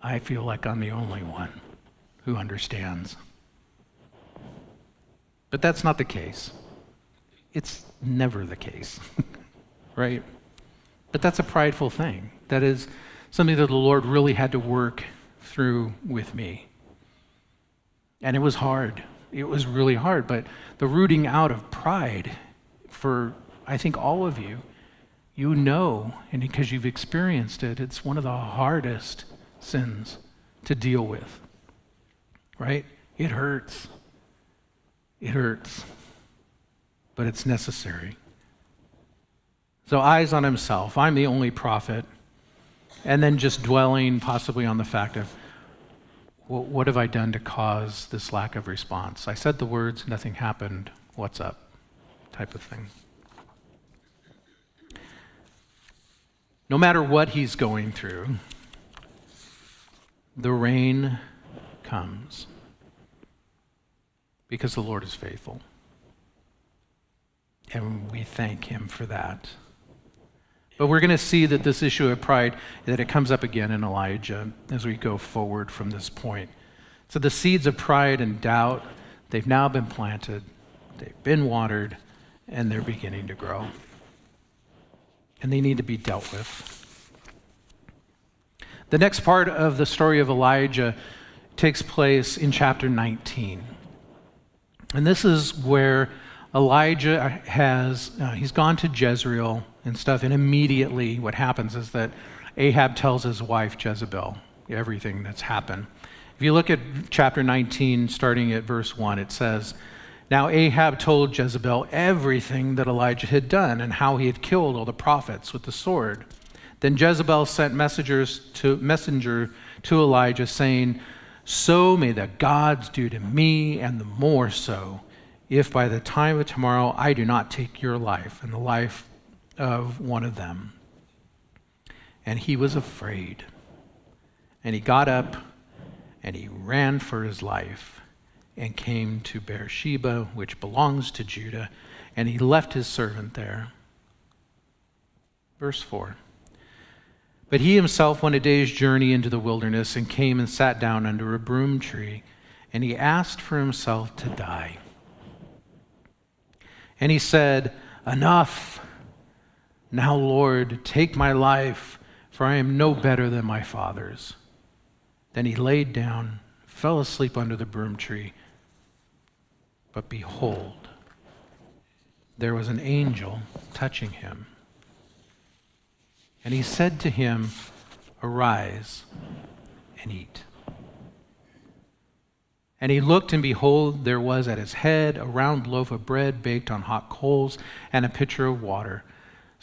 I feel like I'm the only one who understands. But that's not the case. It's never the case, right? But that's a prideful thing. That is something that the Lord really had to work through with me. And it was hard. It was really hard. But the rooting out of pride for, I think, all of you, you know, and because you've experienced it, it's one of the hardest sins to deal with. Right? It hurts. It hurts. But it's necessary. So, eyes on himself. I'm the only prophet. And then just dwelling possibly on the fact of well, what have I done to cause this lack of response? I said the words, nothing happened. What's up? Type of thing. No matter what he's going through, the rain comes because the Lord is faithful. And we thank him for that. But we're going to see that this issue of pride, that it comes up again in Elijah as we go forward from this point. So the seeds of pride and doubt, they've now been planted, they've been watered, and they're beginning to grow. And they need to be dealt with. The next part of the story of Elijah takes place in chapter 19. And this is where Elijah has, uh, he's gone to Jezreel and stuff, and immediately what happens is that Ahab tells his wife Jezebel everything that's happened. If you look at chapter 19, starting at verse 1, it says, Now Ahab told Jezebel everything that Elijah had done and how he had killed all the prophets with the sword. Then Jezebel sent messengers to messenger to Elijah saying, "So may the gods do to me and the more so, if by the time of tomorrow I do not take your life and the life of one of them." And he was afraid. And he got up and he ran for his life and came to Beersheba, which belongs to Judah, and he left his servant there. Verse 4. But he himself went a day's journey into the wilderness and came and sat down under a broom tree, and he asked for himself to die. And he said, Enough! Now, Lord, take my life, for I am no better than my father's. Then he laid down, fell asleep under the broom tree. But behold, there was an angel touching him and he said to him, Arise and eat. And he looked, and behold, there was at his head a round loaf of bread baked on hot coals and a pitcher of water.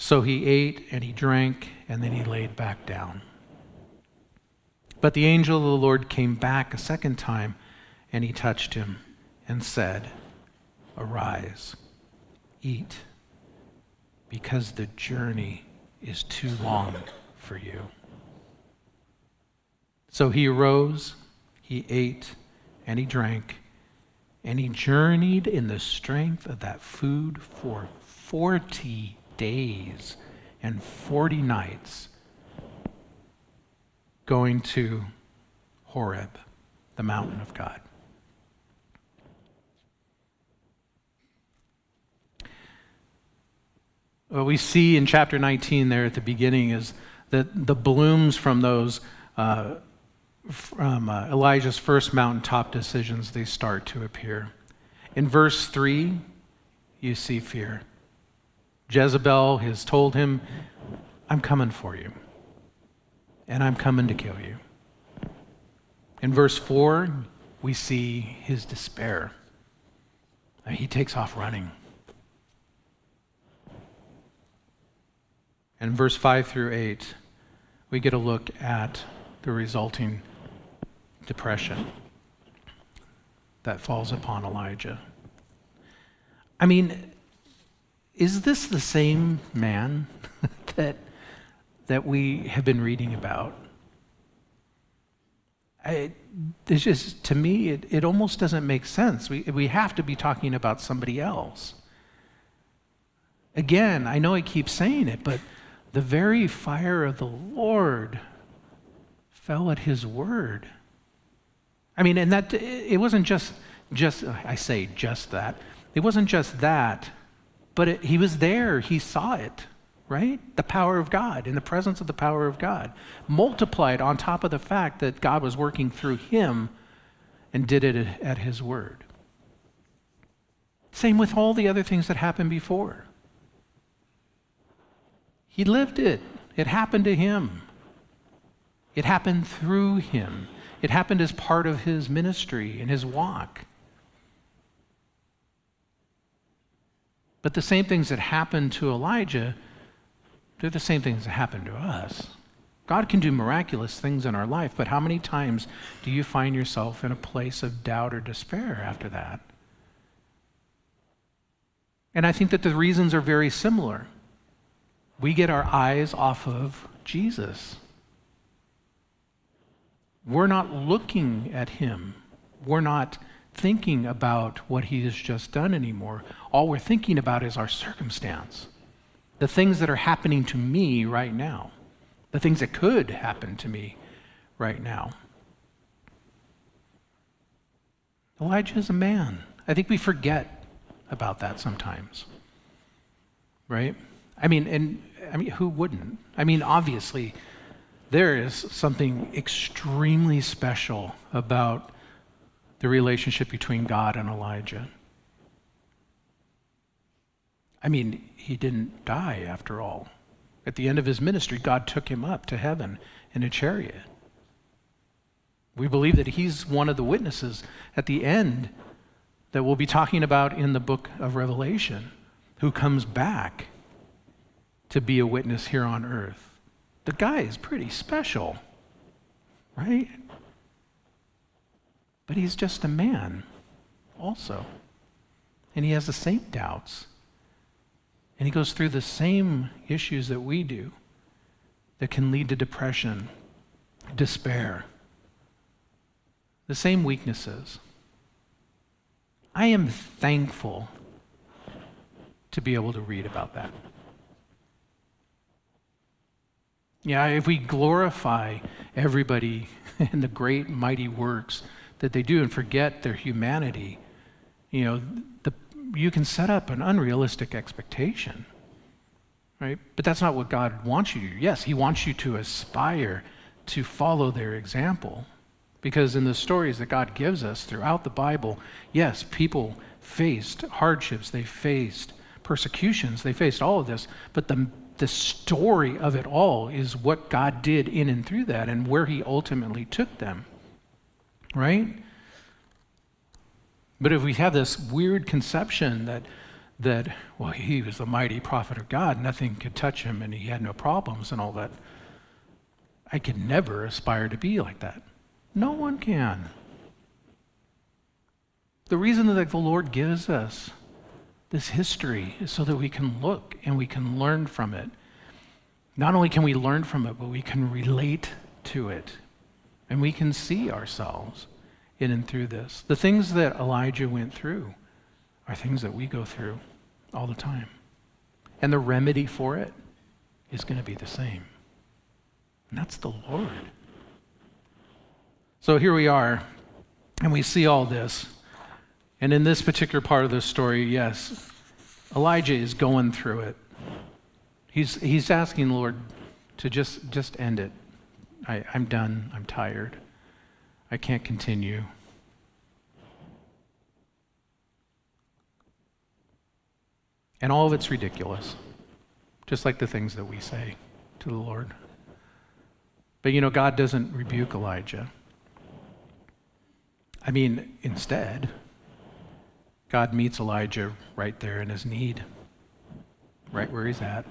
So he ate and he drank, and then he laid back down. But the angel of the Lord came back a second time, and he touched him and said, Arise, eat, because the journey is too long for you. So he arose, he ate, and he drank, and he journeyed in the strength of that food for 40 days and 40 nights, going to Horeb, the mountain of God. What we see in chapter 19 there at the beginning is that the blooms from those uh, from uh, Elijah's first mountaintop decisions they start to appear. In verse 3, you see fear. Jezebel has told him, I'm coming for you, and I'm coming to kill you. In verse 4, we see his despair. Uh, he takes off running. And verse 5 through 8, we get a look at the resulting depression that falls upon Elijah. I mean, is this the same man that, that we have been reading about? I, it's just, to me, it, it almost doesn't make sense. We, we have to be talking about somebody else. Again, I know I keep saying it, but the very fire of the Lord fell at his word. I mean, and that it wasn't just just I say just that. It wasn't just that, but it, he was there. He saw it, right? The power of God, in the presence of the power of God, multiplied on top of the fact that God was working through him and did it at his word. Same with all the other things that happened before. He lived it, it happened to him, it happened through him, it happened as part of his ministry and his walk. But the same things that happened to Elijah, they're the same things that happen to us. God can do miraculous things in our life, but how many times do you find yourself in a place of doubt or despair after that? And I think that the reasons are very similar we get our eyes off of Jesus. We're not looking at him. We're not thinking about what he has just done anymore. All we're thinking about is our circumstance, the things that are happening to me right now, the things that could happen to me right now. Elijah is a man. I think we forget about that sometimes. Right? I mean, and I mean, who wouldn't? I mean, obviously, there is something extremely special about the relationship between God and Elijah. I mean, he didn't die after all. At the end of his ministry, God took him up to heaven in a chariot. We believe that he's one of the witnesses at the end that we'll be talking about in the book of Revelation who comes back to be a witness here on earth. The guy is pretty special, right? But he's just a man also. And he has the same doubts. And he goes through the same issues that we do that can lead to depression, despair, the same weaknesses. I am thankful to be able to read about that. Yeah, if we glorify everybody and the great mighty works that they do and forget their humanity, you know, the, you can set up an unrealistic expectation, right? But that's not what God wants you to do. Yes, He wants you to aspire to follow their example. Because in the stories that God gives us throughout the Bible, yes, people faced hardships, they faced persecutions, they faced all of this, but the the story of it all is what God did in and through that and where He ultimately took them. Right? But if we have this weird conception that, that, well, he was the mighty prophet of God, nothing could touch him and he had no problems and all that, I could never aspire to be like that. No one can. The reason that the Lord gives us this history is so that we can look and we can learn from it. Not only can we learn from it, but we can relate to it and we can see ourselves in and through this. The things that Elijah went through are things that we go through all the time. And the remedy for it is going to be the same. And that's the Lord. So here we are, and we see all this. And in this particular part of the story, yes, Elijah is going through it. He's, he's asking the Lord to just, just end it. I, I'm done. I'm tired. I can't continue. And all of it's ridiculous, just like the things that we say to the Lord. But you know, God doesn't rebuke Elijah. I mean, instead, God meets Elijah right there in his need, right where he's at.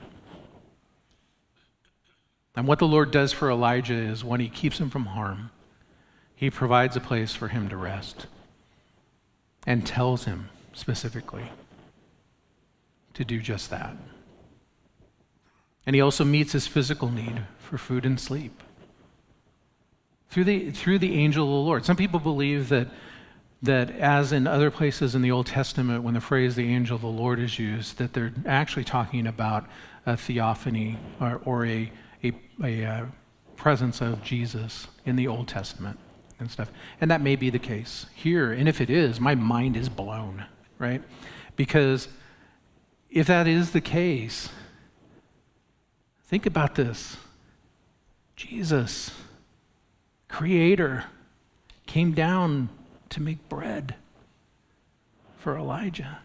And what the Lord does for Elijah is when he keeps him from harm, he provides a place for him to rest and tells him specifically to do just that. And he also meets his physical need for food and sleep through the, through the angel of the Lord. Some people believe that, that, as in other places in the Old Testament, when the phrase the angel of the Lord is used, that they're actually talking about a theophany or, or a, a, a uh, presence of Jesus in the Old Testament and stuff. And that may be the case here. And if it is, my mind is blown, right? Because if that is the case, think about this Jesus creator, came down to make bread for Elijah.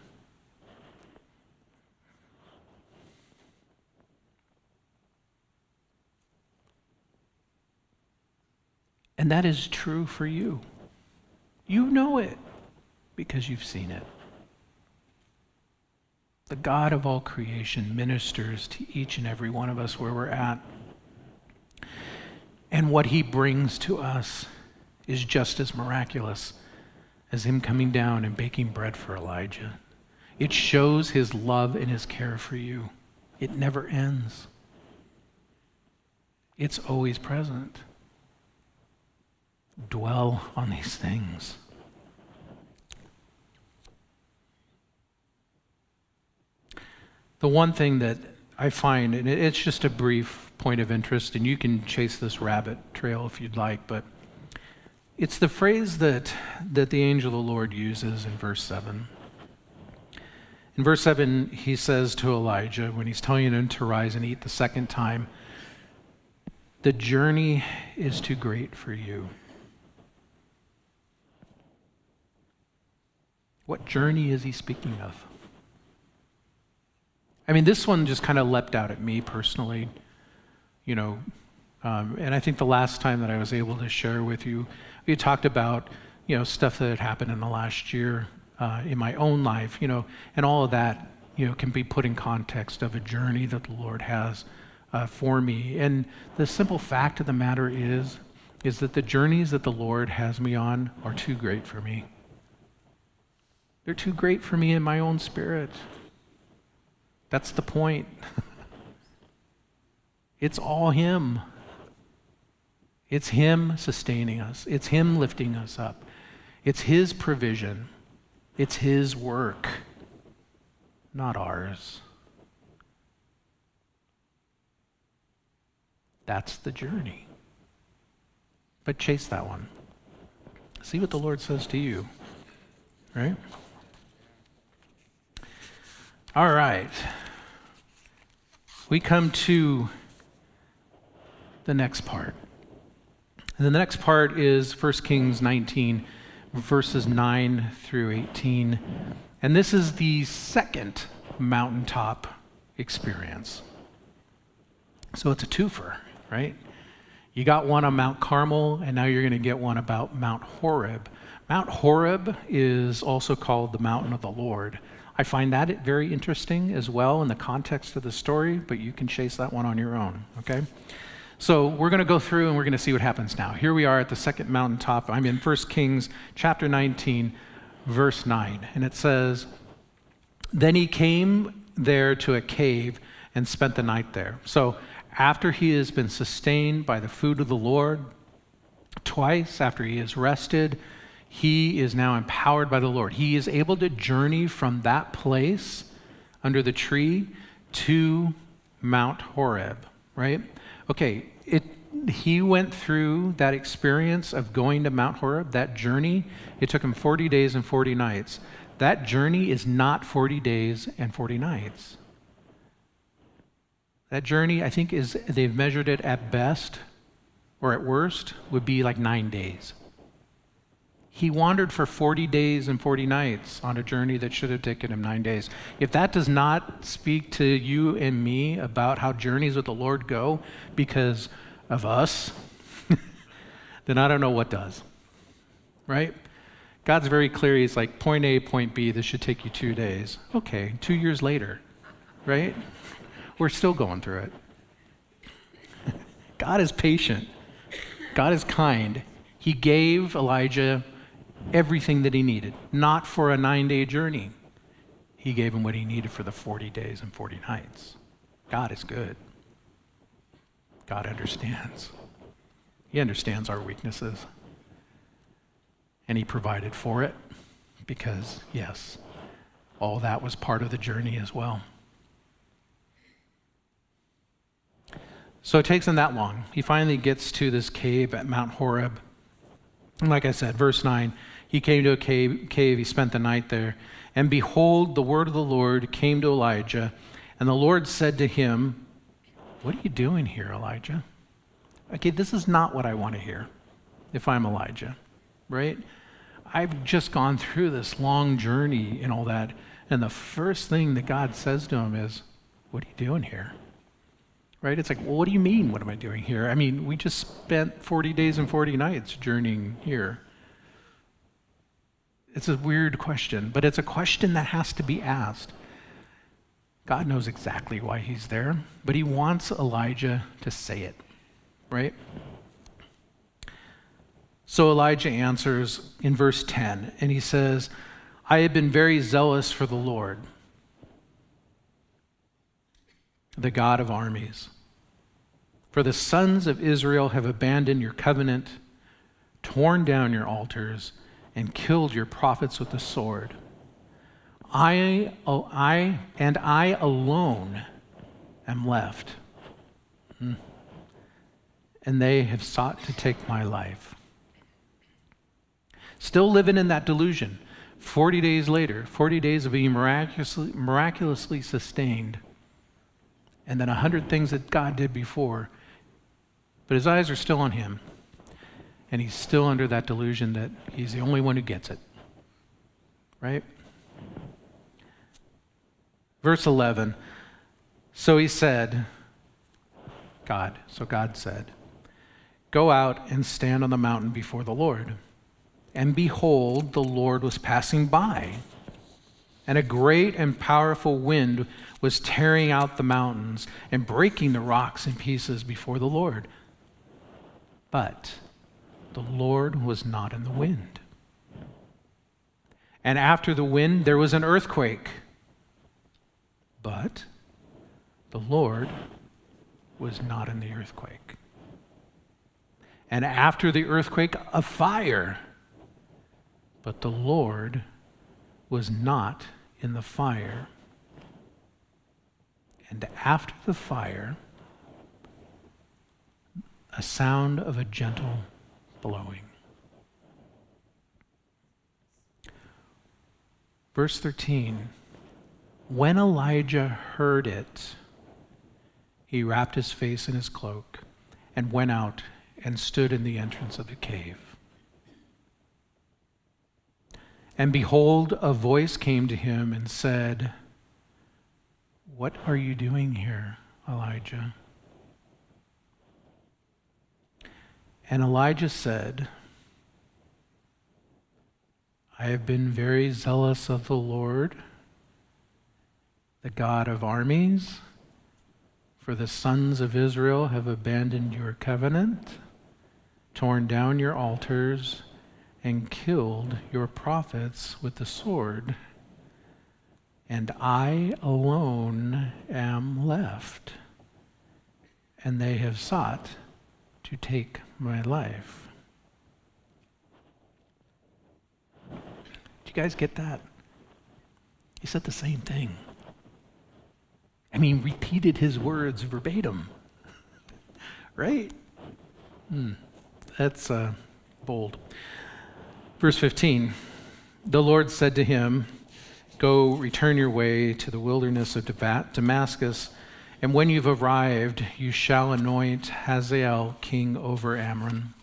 And that is true for you. You know it because you've seen it. The God of all creation ministers to each and every one of us where we're at. And what he brings to us is just as miraculous as him coming down and baking bread for Elijah. It shows his love and his care for you. It never ends, it's always present. Dwell on these things. The one thing that I find, and it's just a brief point of interest, and you can chase this rabbit trail if you'd like, but it's the phrase that, that the angel of the Lord uses in verse 7. In verse 7, he says to Elijah, when he's telling him to rise and eat the second time, The journey is too great for you. What journey is he speaking of? I mean, this one just kind of leapt out at me personally, you know. Um, and I think the last time that I was able to share with you, we talked about, you know, stuff that had happened in the last year uh, in my own life, you know, and all of that, you know, can be put in context of a journey that the Lord has uh, for me. And the simple fact of the matter is, is that the journeys that the Lord has me on are too great for me. They're too great for me in my own spirit. That's the point. it's all Him. It's Him sustaining us, it's Him lifting us up, it's His provision, it's His work, not ours. That's the journey. But chase that one. See what the Lord says to you, right? All right we come to the next part. And the next part is 1 Kings 19, verses 9 through 18. And this is the second mountaintop experience. So it's a twofer, right? You got one on Mount Carmel, and now you're going to get one about Mount Horeb. Mount Horeb is also called the mountain of the Lord. I find that very interesting as well in the context of the story, but you can chase that one on your own, okay? So we're going to go through and we're going to see what happens now. Here we are at the second mountaintop. I'm in 1 Kings chapter 19, verse 9, and it says, Then he came there to a cave and spent the night there. So after he has been sustained by the food of the Lord, twice after he has rested, he is now empowered by the Lord. He is able to journey from that place under the tree to Mount Horeb, right? Okay, it, he went through that experience of going to Mount Horeb, that journey. It took him 40 days and 40 nights. That journey is not 40 days and 40 nights. That journey, I think, is they've measured it at best or at worst would be like nine days. He wandered for 40 days and 40 nights on a journey that should have taken him nine days. If that does not speak to you and me about how journeys with the Lord go because of us, then I don't know what does. Right? God's very clear. He's like, point A, point B, this should take you two days. Okay, two years later, right? We're still going through it. God is patient, God is kind. He gave Elijah everything that he needed, not for a nine day journey. He gave him what he needed for the 40 days and 40 nights. God is good. God understands. He understands our weaknesses. And he provided for it because, yes, all that was part of the journey as well. So it takes him that long. He finally gets to this cave at Mount Horeb. And like I said, verse 9 he came to a cave, cave, he spent the night there. And behold, the word of the Lord came to Elijah, and the Lord said to him, What are you doing here, Elijah? Okay, this is not what I want to hear if I'm Elijah, right? I've just gone through this long journey and all that, and the first thing that God says to him is, What are you doing here? Right? It's like, well, what do you mean, what am I doing here? I mean, we just spent 40 days and 40 nights journeying here. It's a weird question, but it's a question that has to be asked. God knows exactly why he's there, but he wants Elijah to say it, right? So Elijah answers in verse 10, and he says, I have been very zealous for the Lord, the God of armies. For the sons of Israel have abandoned your covenant, torn down your altars, and killed your prophets with the sword. I, oh, I and I alone am left. Hmm. And they have sought to take my life. Still living in that delusion. 40 days later, 40 days of being miraculously, miraculously sustained, and then 100 things that God did before. But his eyes are still on him and he's still under that delusion that he's the only one who gets it. Right? Verse 11. So he said, God, so God said, Go out and stand on the mountain before the Lord. And behold, the Lord was passing by, and a great and powerful wind was tearing out the mountains and breaking the rocks in pieces before the Lord. But the Lord was not in the wind. And after the wind, there was an earthquake. But the Lord was not in the earthquake. And after the earthquake, a fire. But the Lord was not in the fire. And after the fire, a sound of a gentle blowing. Verse 13 When Elijah heard it, he wrapped his face in his cloak and went out and stood in the entrance of the cave. And behold, a voice came to him and said, What are you doing here, Elijah? And Elijah said, I have been very zealous of the Lord, the God of armies, for the sons of Israel have abandoned your covenant, torn down your altars, and killed your prophets with the sword. And I alone am left, and they have sought to take my life. Do you guys get that? He said the same thing. I mean, repeated his words verbatim. right? Hmm. That's uh, bold. Verse 15 The Lord said to him, Go return your way to the wilderness of Damascus And when you've arrived, you shall anoint Hazael king over Ammon.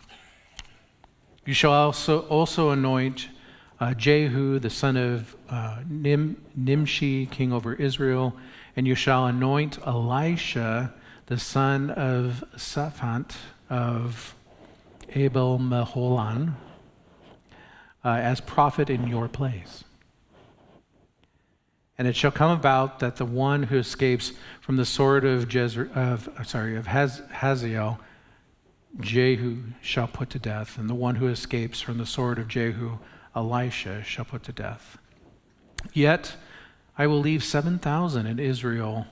You shall also, also anoint uh, Jehu, the son of uh, Nim, Nimshi, king over Israel, and you shall anoint Elisha, the son of Shaphat of Abel Meholan, uh, as prophet in your place. And it shall come about that the one who escapes from the sword of, Jezer, of uh, sorry of Haz, Hazael, Jehu shall put to death, and the one who escapes from the sword of Jehu, Elisha shall put to death. Yet I will leave 7,000 in Israel,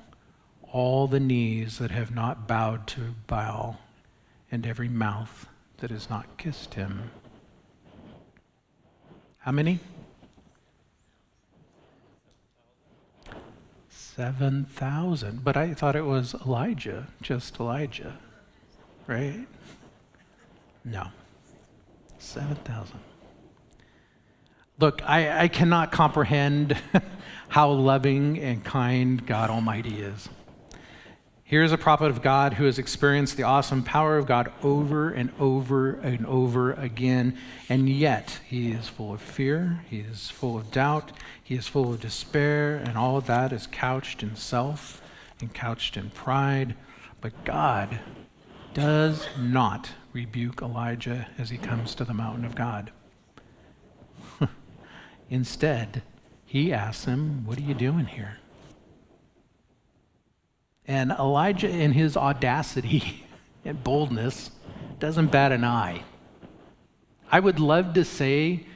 all the knees that have not bowed to Baal, and every mouth that has not kissed him. How many? 7,000. But I thought it was Elijah, just Elijah, right? No. 7,000. Look, I, I cannot comprehend how loving and kind God Almighty is. Here is a prophet of God who has experienced the awesome power of God over and over and over again, and yet he is full of fear, he is full of doubt, he is full of despair, and all that is couched in self and couched in pride. But God does not rebuke Elijah as he comes to the mountain of God. Instead, he asks him, What are you doing here? And Elijah, in his audacity and boldness, doesn't bat an eye. I would love to say,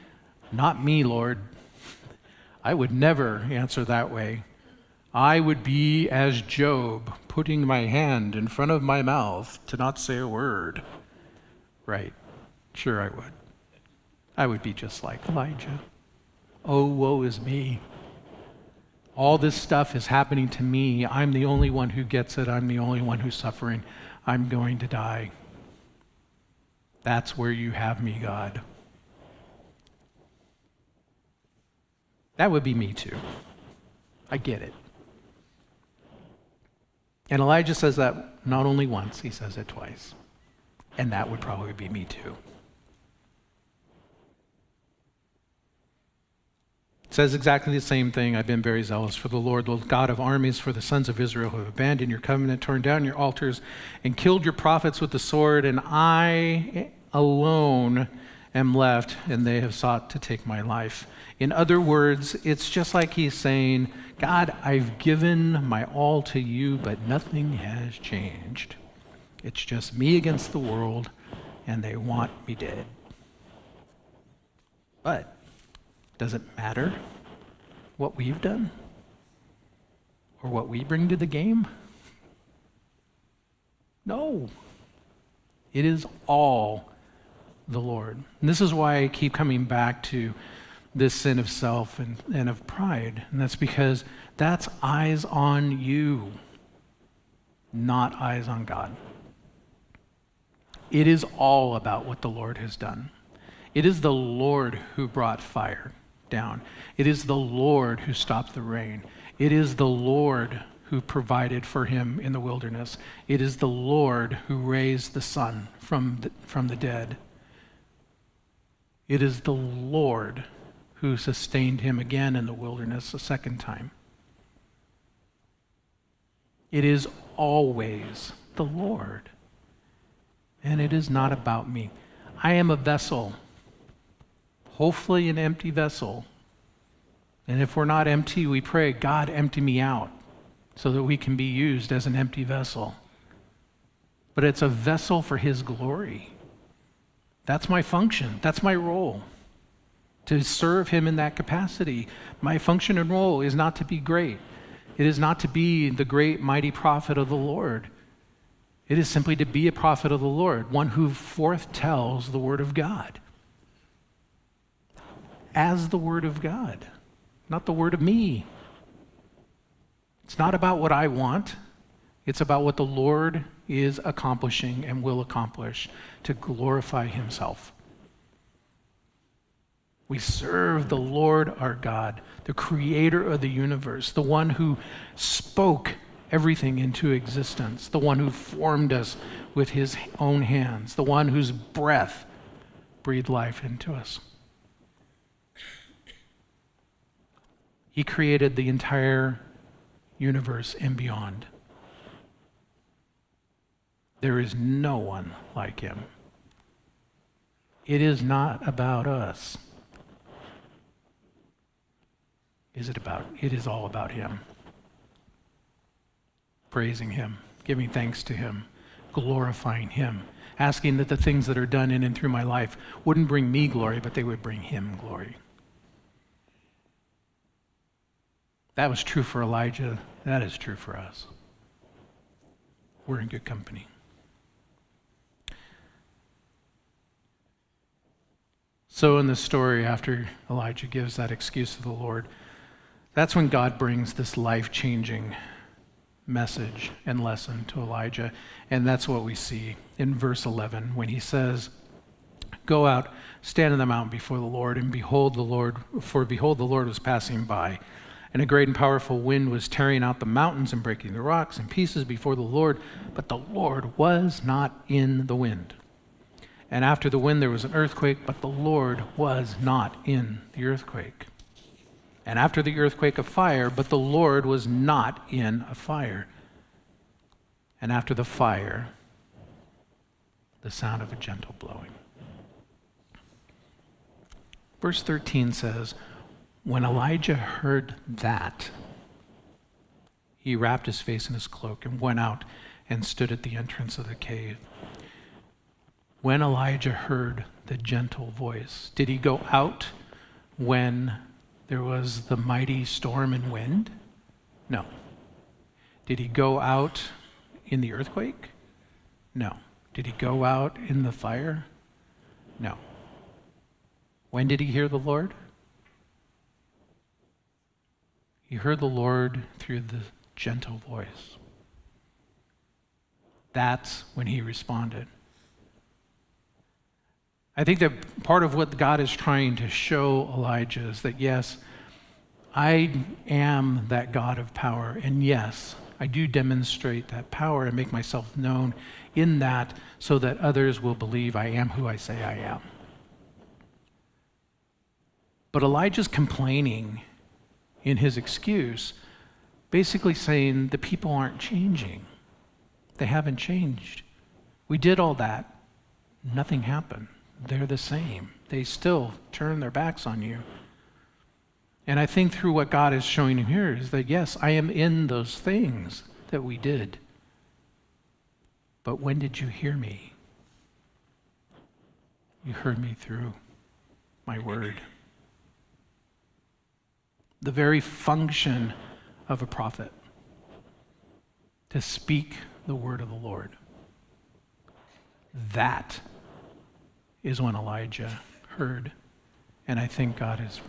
Not me, Lord. I would never answer that way. I would be as Job, putting my hand in front of my mouth to not say a word. Right. Sure, I would. I would be just like Elijah. Oh, woe is me. All this stuff is happening to me. I'm the only one who gets it. I'm the only one who's suffering. I'm going to die. That's where you have me, God. That would be me too. I get it. And Elijah says that not only once, he says it twice. And that would probably be me too. says exactly the same thing. I've been very zealous for the Lord, the God of armies, for the sons of Israel who have abandoned your covenant, torn down your altars, and killed your prophets with the sword, and I alone am left, and they have sought to take my life. In other words, it's just like he's saying, God, I've given my all to you, but nothing has changed. It's just me against the world, and they want me dead. But does it matter what we've done or what we bring to the game? No. It is all the Lord. And this is why I keep coming back to this sin of self and, and of pride. And that's because that's eyes on you, not eyes on God. It is all about what the Lord has done. It is the Lord who brought fire down. It is the Lord who stopped the rain. It is the Lord who provided for him in the wilderness. It is the Lord who raised the son from the, from the dead. It is the Lord who sustained him again in the wilderness a second time. It is always the Lord. And it is not about me. I am a vessel hopefully an empty vessel. And if we're not empty, we pray, God, empty me out so that we can be used as an empty vessel. But it's a vessel for His glory. That's my function, that's my role. To serve Him in that capacity. My function and role is not to be great, it is not to be the great, mighty prophet of the Lord. It is simply to be a prophet of the Lord, one who forth tells the word of God as the Word of God, not the Word of me. It's not about what I want, it's about what the Lord is accomplishing and will accomplish to glorify Himself. We serve the Lord our God, the creator of the universe, the one who spoke everything into existence, the one who formed us with his own hands, the one whose breath breathed life into us. He created the entire universe and beyond. There is no one like him. It is not about us. Is it about? It is all about him. Praising him, giving thanks to him, glorifying him, asking that the things that are done in and through my life wouldn't bring me glory, but they would bring him glory. That was true for Elijah. That is true for us. We're in good company. So, in the story, after Elijah gives that excuse to the Lord, that's when God brings this life changing message and lesson to Elijah. And that's what we see in verse 11 when he says, Go out, stand in the mountain before the Lord, and behold the Lord, for behold, the Lord was passing by. And a great and powerful wind was tearing out the mountains and breaking the rocks in pieces before the Lord, but the Lord was not in the wind. And after the wind, there was an earthquake, but the Lord was not in the earthquake. And after the earthquake, a fire, but the Lord was not in a fire. And after the fire, the sound of a gentle blowing. Verse 13 says, When Elijah heard that, he wrapped his face in his cloak and went out and stood at the entrance of the cave when Elijah heard the gentle voice? Did he go out when there was the mighty storm and wind? No. Did he go out in the earthquake? No. Did he go out in the fire? No. When did he hear the Lord? He heard the Lord through the gentle voice. That's when he responded. I think that part of what God is trying to show Elijah is that, yes, I am that God of power. And yes, I do demonstrate that power and make myself known in that so that others will believe I am who I say I am. But Elijah's complaining in his excuse, basically saying the people aren't changing. They haven't changed. We did all that, nothing happened they're the same. They still turn their backs on you. And I think through what God is showing here is that, yes, I am in those things that we did. But when did you hear me? You heard me through my word. The very function of a prophet to speak the word of the Lord. That is when Elijah heard. And I think God is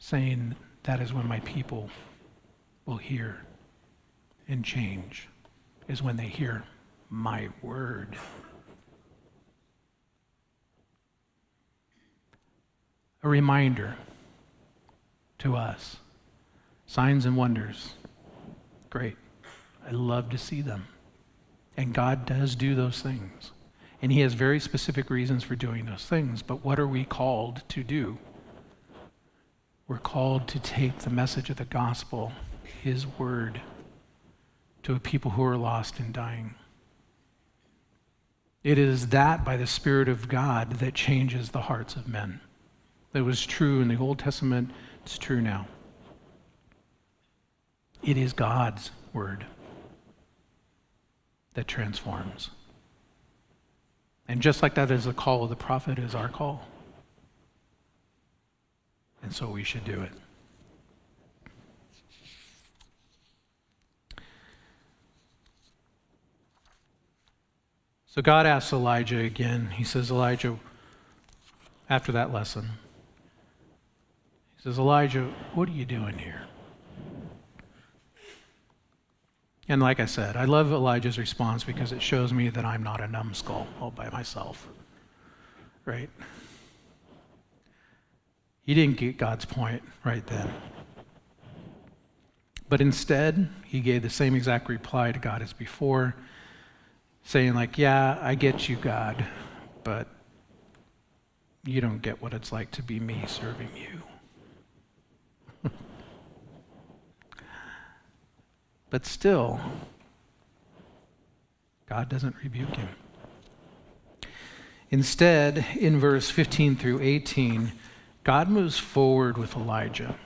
saying that is when my people will hear and change, is when they hear my word. A reminder to us signs and wonders. Great. I love to see them. And God does do those things. And he has very specific reasons for doing those things. But what are we called to do? We're called to take the message of the gospel, his word, to a people who are lost and dying. It is that by the Spirit of God that changes the hearts of men. That was true in the Old Testament, it's true now. It is God's word that transforms. And just like that is the call of the prophet, is our call. And so we should do it. So God asks Elijah again. He says, Elijah, after that lesson, he says, Elijah, what are you doing here? And like I said, I love Elijah's response because it shows me that I'm not a numbskull all by myself. Right? He didn't get God's point right then. But instead, he gave the same exact reply to God as before, saying, like, yeah, I get you, God, but you don't get what it's like to be me serving you. But still, God doesn't rebuke him. Instead, in verse 15 through 18, God moves forward with Elijah.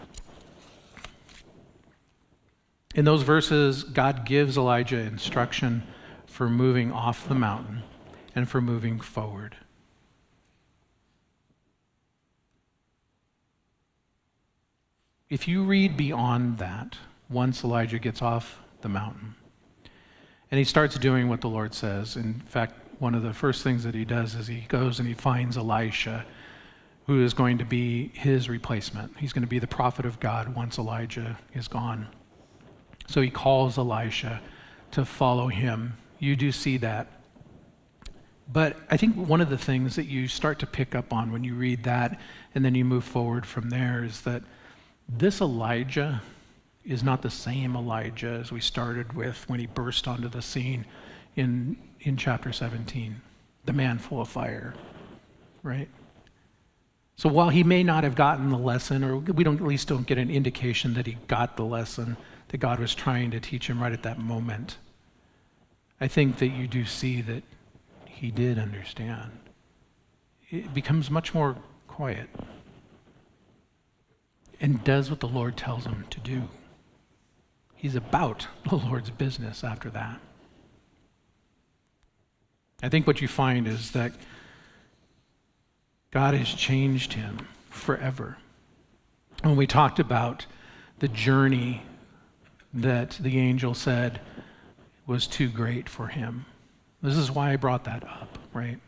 In those verses, God gives Elijah instruction for moving off the mountain and for moving forward. If you read beyond that, once Elijah gets off the mountain, and he starts doing what the Lord says. In fact, one of the first things that he does is he goes and he finds Elisha, who is going to be his replacement. He's going to be the prophet of God once Elijah is gone. So he calls Elisha to follow him. You do see that. But I think one of the things that you start to pick up on when you read that and then you move forward from there is that this Elijah is not the same Elijah as we started with when he burst onto the scene in, in chapter 17, the man full of fire, right? So while he may not have gotten the lesson, or we don't at least don't get an indication that he got the lesson that God was trying to teach him right at that moment, I think that you do see that he did understand. It becomes much more quiet and does what the Lord tells him to do. He's about the Lord's business after that. I think what you find is that God has changed him forever. When we talked about the journey that the angel said was too great for him, this is why I brought that up, right?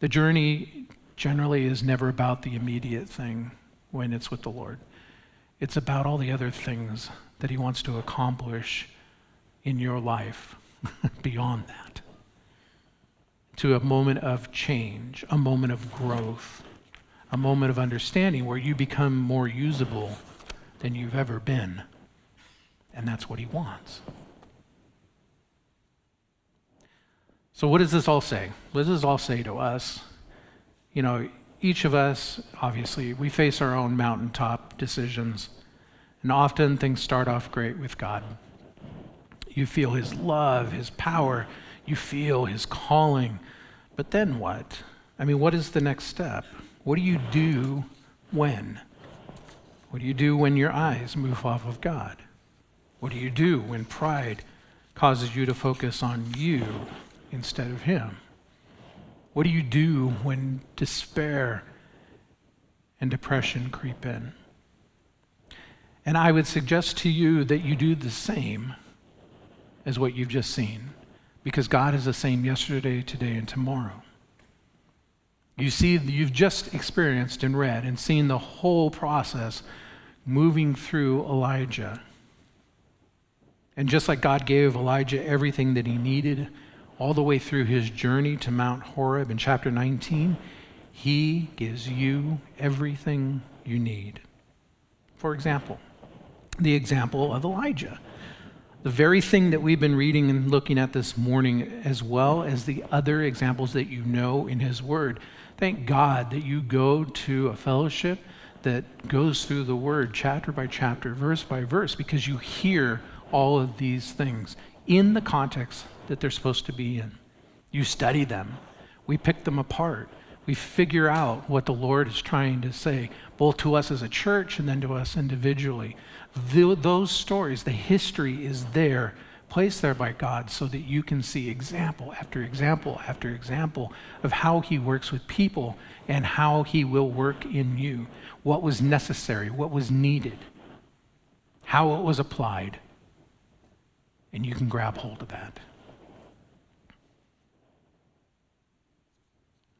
The journey generally is never about the immediate thing when it's with the Lord. It's about all the other things that He wants to accomplish in your life beyond that. To a moment of change, a moment of growth, a moment of understanding where you become more usable than you've ever been. And that's what He wants. So, what does this all say? What does this all say to us? You know, each of us, obviously, we face our own mountaintop decisions. And often things start off great with God. You feel His love, His power, you feel His calling. But then what? I mean, what is the next step? What do you do when? What do you do when your eyes move off of God? What do you do when pride causes you to focus on you instead of Him? What do you do when despair and depression creep in? And I would suggest to you that you do the same as what you've just seen, because God is the same yesterday, today, and tomorrow. You see, you've just experienced and read and seen the whole process moving through Elijah. And just like God gave Elijah everything that he needed all the way through his journey to Mount Horeb in chapter 19, he gives you everything you need. For example, the example of Elijah. The very thing that we've been reading and looking at this morning, as well as the other examples that you know in His Word. Thank God that you go to a fellowship that goes through the Word chapter by chapter, verse by verse, because you hear all of these things in the context that they're supposed to be in. You study them, we pick them apart, we figure out what the Lord is trying to say, both to us as a church and then to us individually. The, those stories, the history is there, placed there by God, so that you can see example after example after example of how He works with people and how He will work in you. What was necessary, what was needed, how it was applied. And you can grab hold of that.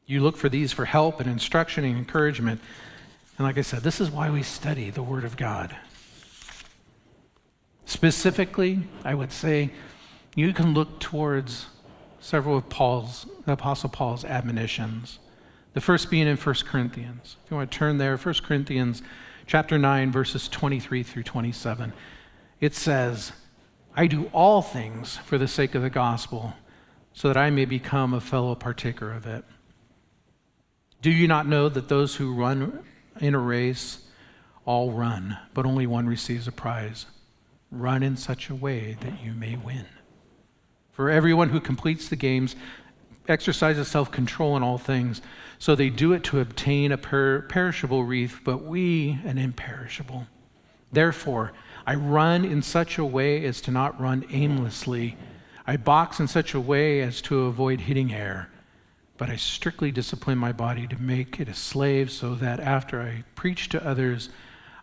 You look for these for help and instruction and encouragement. And like I said, this is why we study the Word of God. Specifically, I would say you can look towards several of Paul's, the Apostle Paul's admonitions. The first being in 1 Corinthians. If you want to turn there, 1 Corinthians chapter 9, verses 23 through 27. it says, I do all things for the sake of the gospel, so that I may become a fellow partaker of it. Do you not know that those who run in a race all run, but only one receives a prize? Run in such a way that you may win. For everyone who completes the games exercises self control in all things, so they do it to obtain a per- perishable wreath, but we an imperishable. Therefore, I run in such a way as to not run aimlessly. I box in such a way as to avoid hitting air. But I strictly discipline my body to make it a slave so that after I preach to others,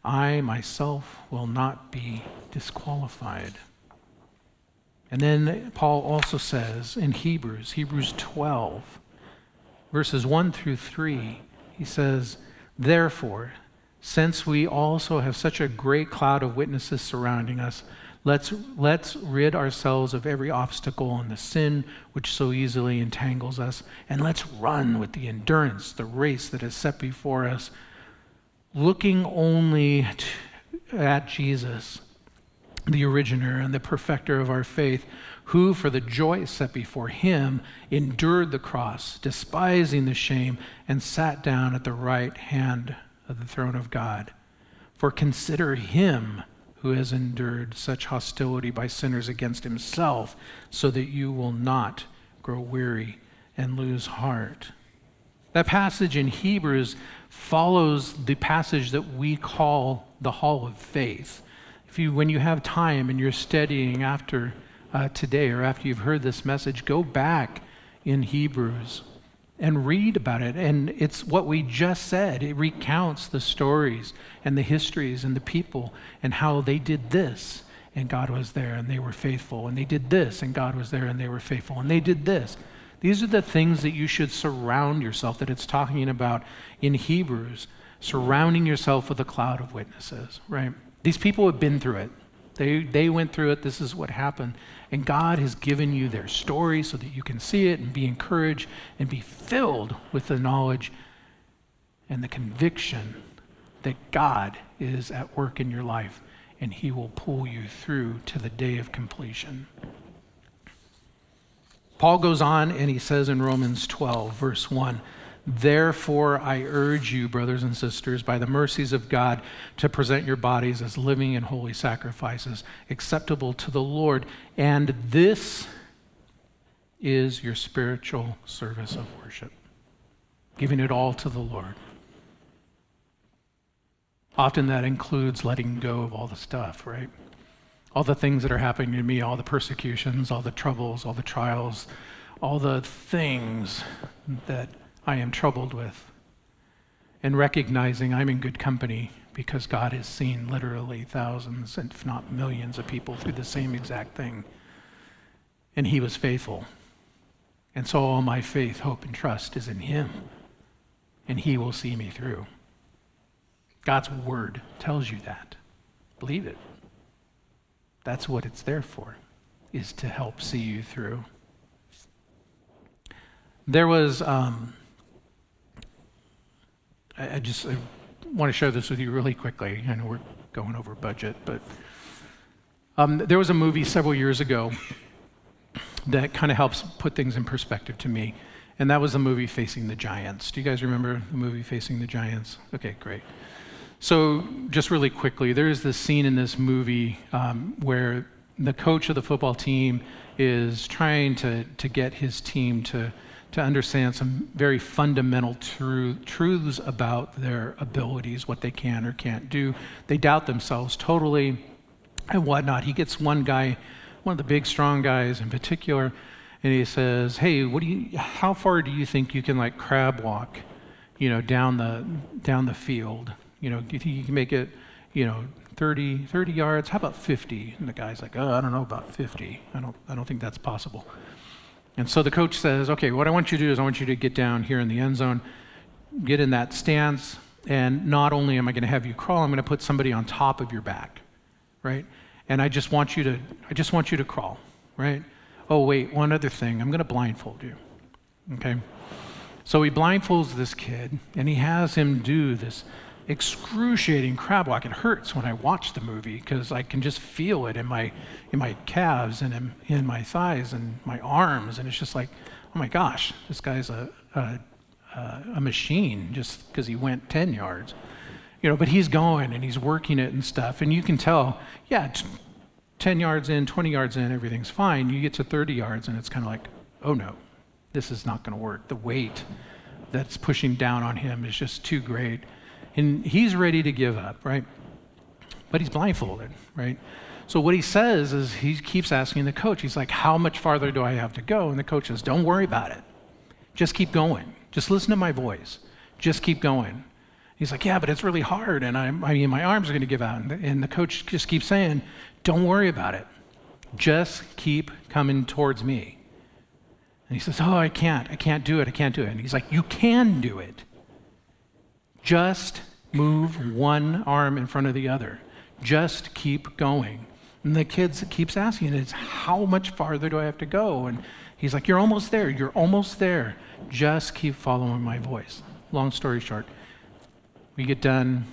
I myself will not be disqualified. And then Paul also says in Hebrews, Hebrews 12, verses 1 through 3, he says, Therefore, since we also have such a great cloud of witnesses surrounding us, let's, let's rid ourselves of every obstacle and the sin which so easily entangles us, and let's run with the endurance the race that is set before us, looking only at Jesus, the originator and the perfecter of our faith, who, for the joy set before him, endured the cross, despising the shame, and sat down at the right hand of the throne of God. For consider him who has endured such hostility by sinners against himself, so that you will not grow weary and lose heart. That passage in Hebrews follows the passage that we call the Hall of Faith. If you, when you have time and you're studying after uh, today or after you've heard this message, go back in Hebrews and read about it. And it's what we just said. It recounts the stories and the histories and the people and how they did this and God was there and they were faithful. And they did this and God was there and they were faithful. And they did this. These are the things that you should surround yourself, that it's talking about in Hebrews, surrounding yourself with a cloud of witnesses, right? These people have been through it. They, they went through it. This is what happened. And God has given you their story so that you can see it and be encouraged and be filled with the knowledge and the conviction that God is at work in your life and He will pull you through to the day of completion. Paul goes on and he says in Romans 12, verse 1 Therefore, I urge you, brothers and sisters, by the mercies of God, to present your bodies as living and holy sacrifices, acceptable to the Lord. And this is your spiritual service of worship, giving it all to the Lord. Often that includes letting go of all the stuff, right? All the things that are happening to me, all the persecutions, all the troubles, all the trials, all the things that I am troubled with. And recognizing I'm in good company because God has seen literally thousands, if not millions, of people through the same exact thing. And He was faithful. And so all my faith, hope, and trust is in Him. And He will see me through. God's Word tells you that. Believe it. That's what it's there for, is to help see you through. There was um, I, I just I want to share this with you really quickly. I know we're going over budget, but um, there was a movie several years ago that kind of helps put things in perspective to me, and that was the movie Facing the Giants. Do you guys remember the movie Facing the Giants? Okay, great. So, just really quickly, there is this scene in this movie um, where the coach of the football team is trying to, to get his team to to understand some very fundamental truths about their abilities, what they can or can't do. They doubt themselves totally and whatnot. He gets one guy, one of the big, strong guys in particular, and he says, "Hey, what do you? How far do you think you can like crab walk, you know, down the down the field? You know, do you think you can make it, you know, 30, 30 yards? How about 50?" And the guy's like, "Oh, I don't know about 50. I don't, I don't think that's possible." And so the coach says, okay, what I want you to do is I want you to get down here in the end zone, get in that stance, and not only am I going to have you crawl, I'm going to put somebody on top of your back, right? And I just want you to, I just want you to crawl, right? Oh, wait, one other thing. I'm going to blindfold you, okay? So he blindfolds this kid, and he has him do this excruciating crab walk. It hurts when I watch the movie because I can just feel it in my in my calves and in, in, my thighs and my arms, and it's just like, oh my gosh, this guy's a a, a machine just because he went 10 yards, you know. But he's going and he's working it and stuff, and you can tell, yeah, t- 10 yards in, 20 yards in, everything's fine. You get to 30 yards, and it's kind of like, oh no, this is not going to work. The weight that's pushing down on him is just too great and he's ready to give up, right? But he's blindfolded, right? So what he says is he keeps asking the coach, he's like, How much farther do I have to go? And the coach says, Don't worry about it. Just keep going. Just listen to my voice. Just keep going. He's like, Yeah, but it's really hard. And I'm, I mean, my arms are going to give out. And the, and the coach just keeps saying, Don't worry about it. Just keep coming towards me. And he says, Oh, I can't. I can't do it. I can't do it. And he's like, You can do it. Just move one arm in front of the other. Just keep going. And the kid keeps asking, "Is how much farther do I have to go?" And he's like, "You're almost there. You're almost there. Just keep following my voice." Long story short, we get done.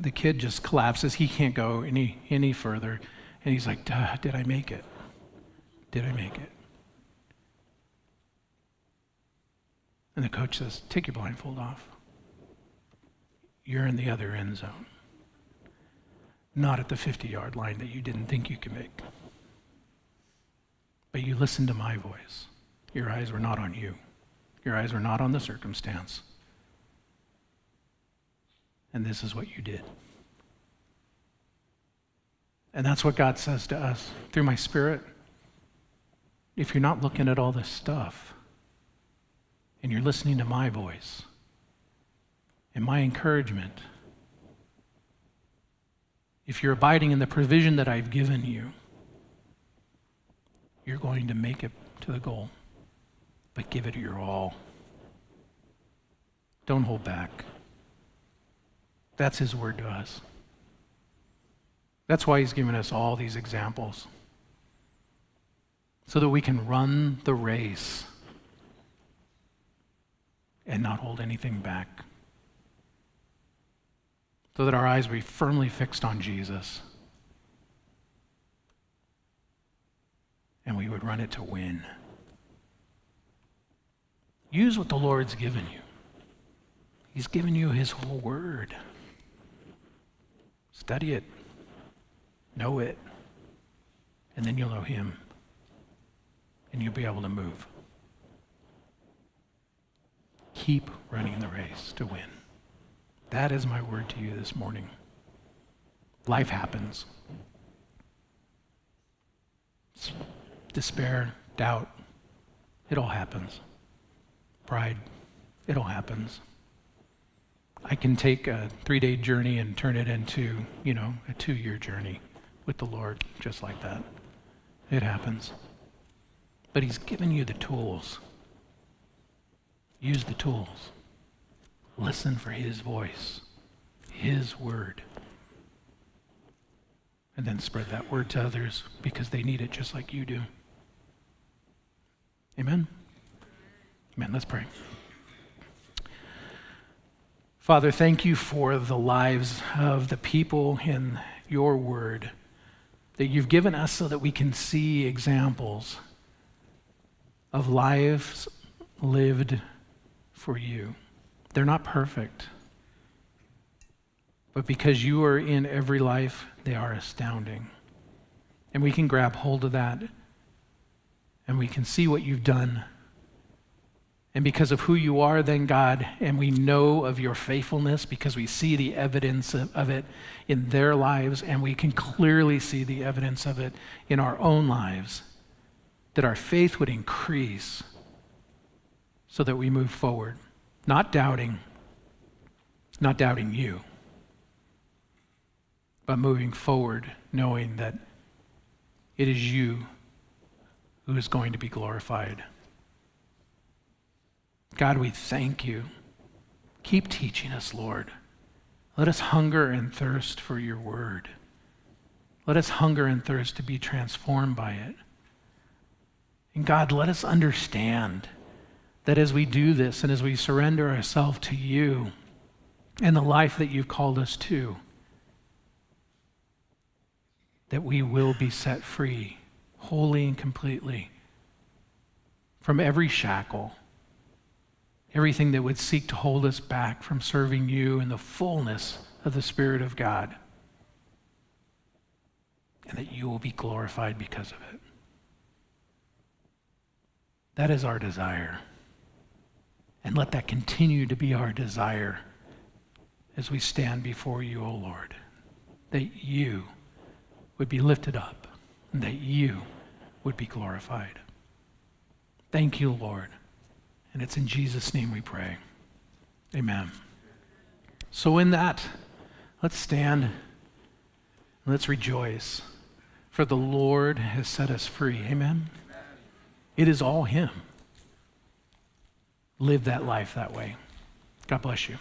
The kid just collapses. He can't go any any further, and he's like, "Did I make it? Did I make it?" And the coach says, "Take your blindfold off." You're in the other end zone. Not at the 50 yard line that you didn't think you could make. But you listened to my voice. Your eyes were not on you, your eyes were not on the circumstance. And this is what you did. And that's what God says to us through my spirit. If you're not looking at all this stuff and you're listening to my voice, and my encouragement. If you're abiding in the provision that I've given you, you're going to make it to the goal. But give it your all. Don't hold back. That's his word to us. That's why he's given us all these examples. So that we can run the race and not hold anything back so that our eyes be firmly fixed on Jesus. And we would run it to win. Use what the Lord's given you. He's given you His whole word. Study it, know it, and then you'll know Him. And you'll be able to move. Keep running the race to win. That is my word to you this morning. Life happens. Despair, doubt, it all happens. Pride, it all happens. I can take a three day journey and turn it into, you know, a two year journey with the Lord, just like that. It happens. But He's given you the tools. Use the tools. Listen for his voice, his word. And then spread that word to others because they need it just like you do. Amen? Amen. Let's pray. Father, thank you for the lives of the people in your word that you've given us so that we can see examples of lives lived for you. They're not perfect. But because you are in every life, they are astounding. And we can grab hold of that and we can see what you've done. And because of who you are, then, God, and we know of your faithfulness because we see the evidence of, it in their lives, and we can clearly see the evidence of it in our own lives, that our faith would increase so that we move forward. Not doubting, not doubting you, but moving forward, knowing that it is you who is going to be glorified. God, we thank you. Keep teaching us, Lord. Let us hunger and thirst for your word. Let us hunger and thirst to be transformed by it. And God, let us understand that as we do this and as we surrender ourselves to you, and the life that you've called us to, that we will be set free, wholly and completely, from every shackle, everything that would seek to hold us back from serving you in the fullness of the Spirit of God, and that you will be glorified because of it. That is our desire. And let that continue to be our desire as we stand before you, O Lord, that you would be lifted up and that you would be glorified. Thank you, Lord. And it's in Jesus' name we pray. Amen. So, in that, let's stand and let's rejoice, for the Lord has set us free. Amen. It is all Him. Live that life that way. God bless you.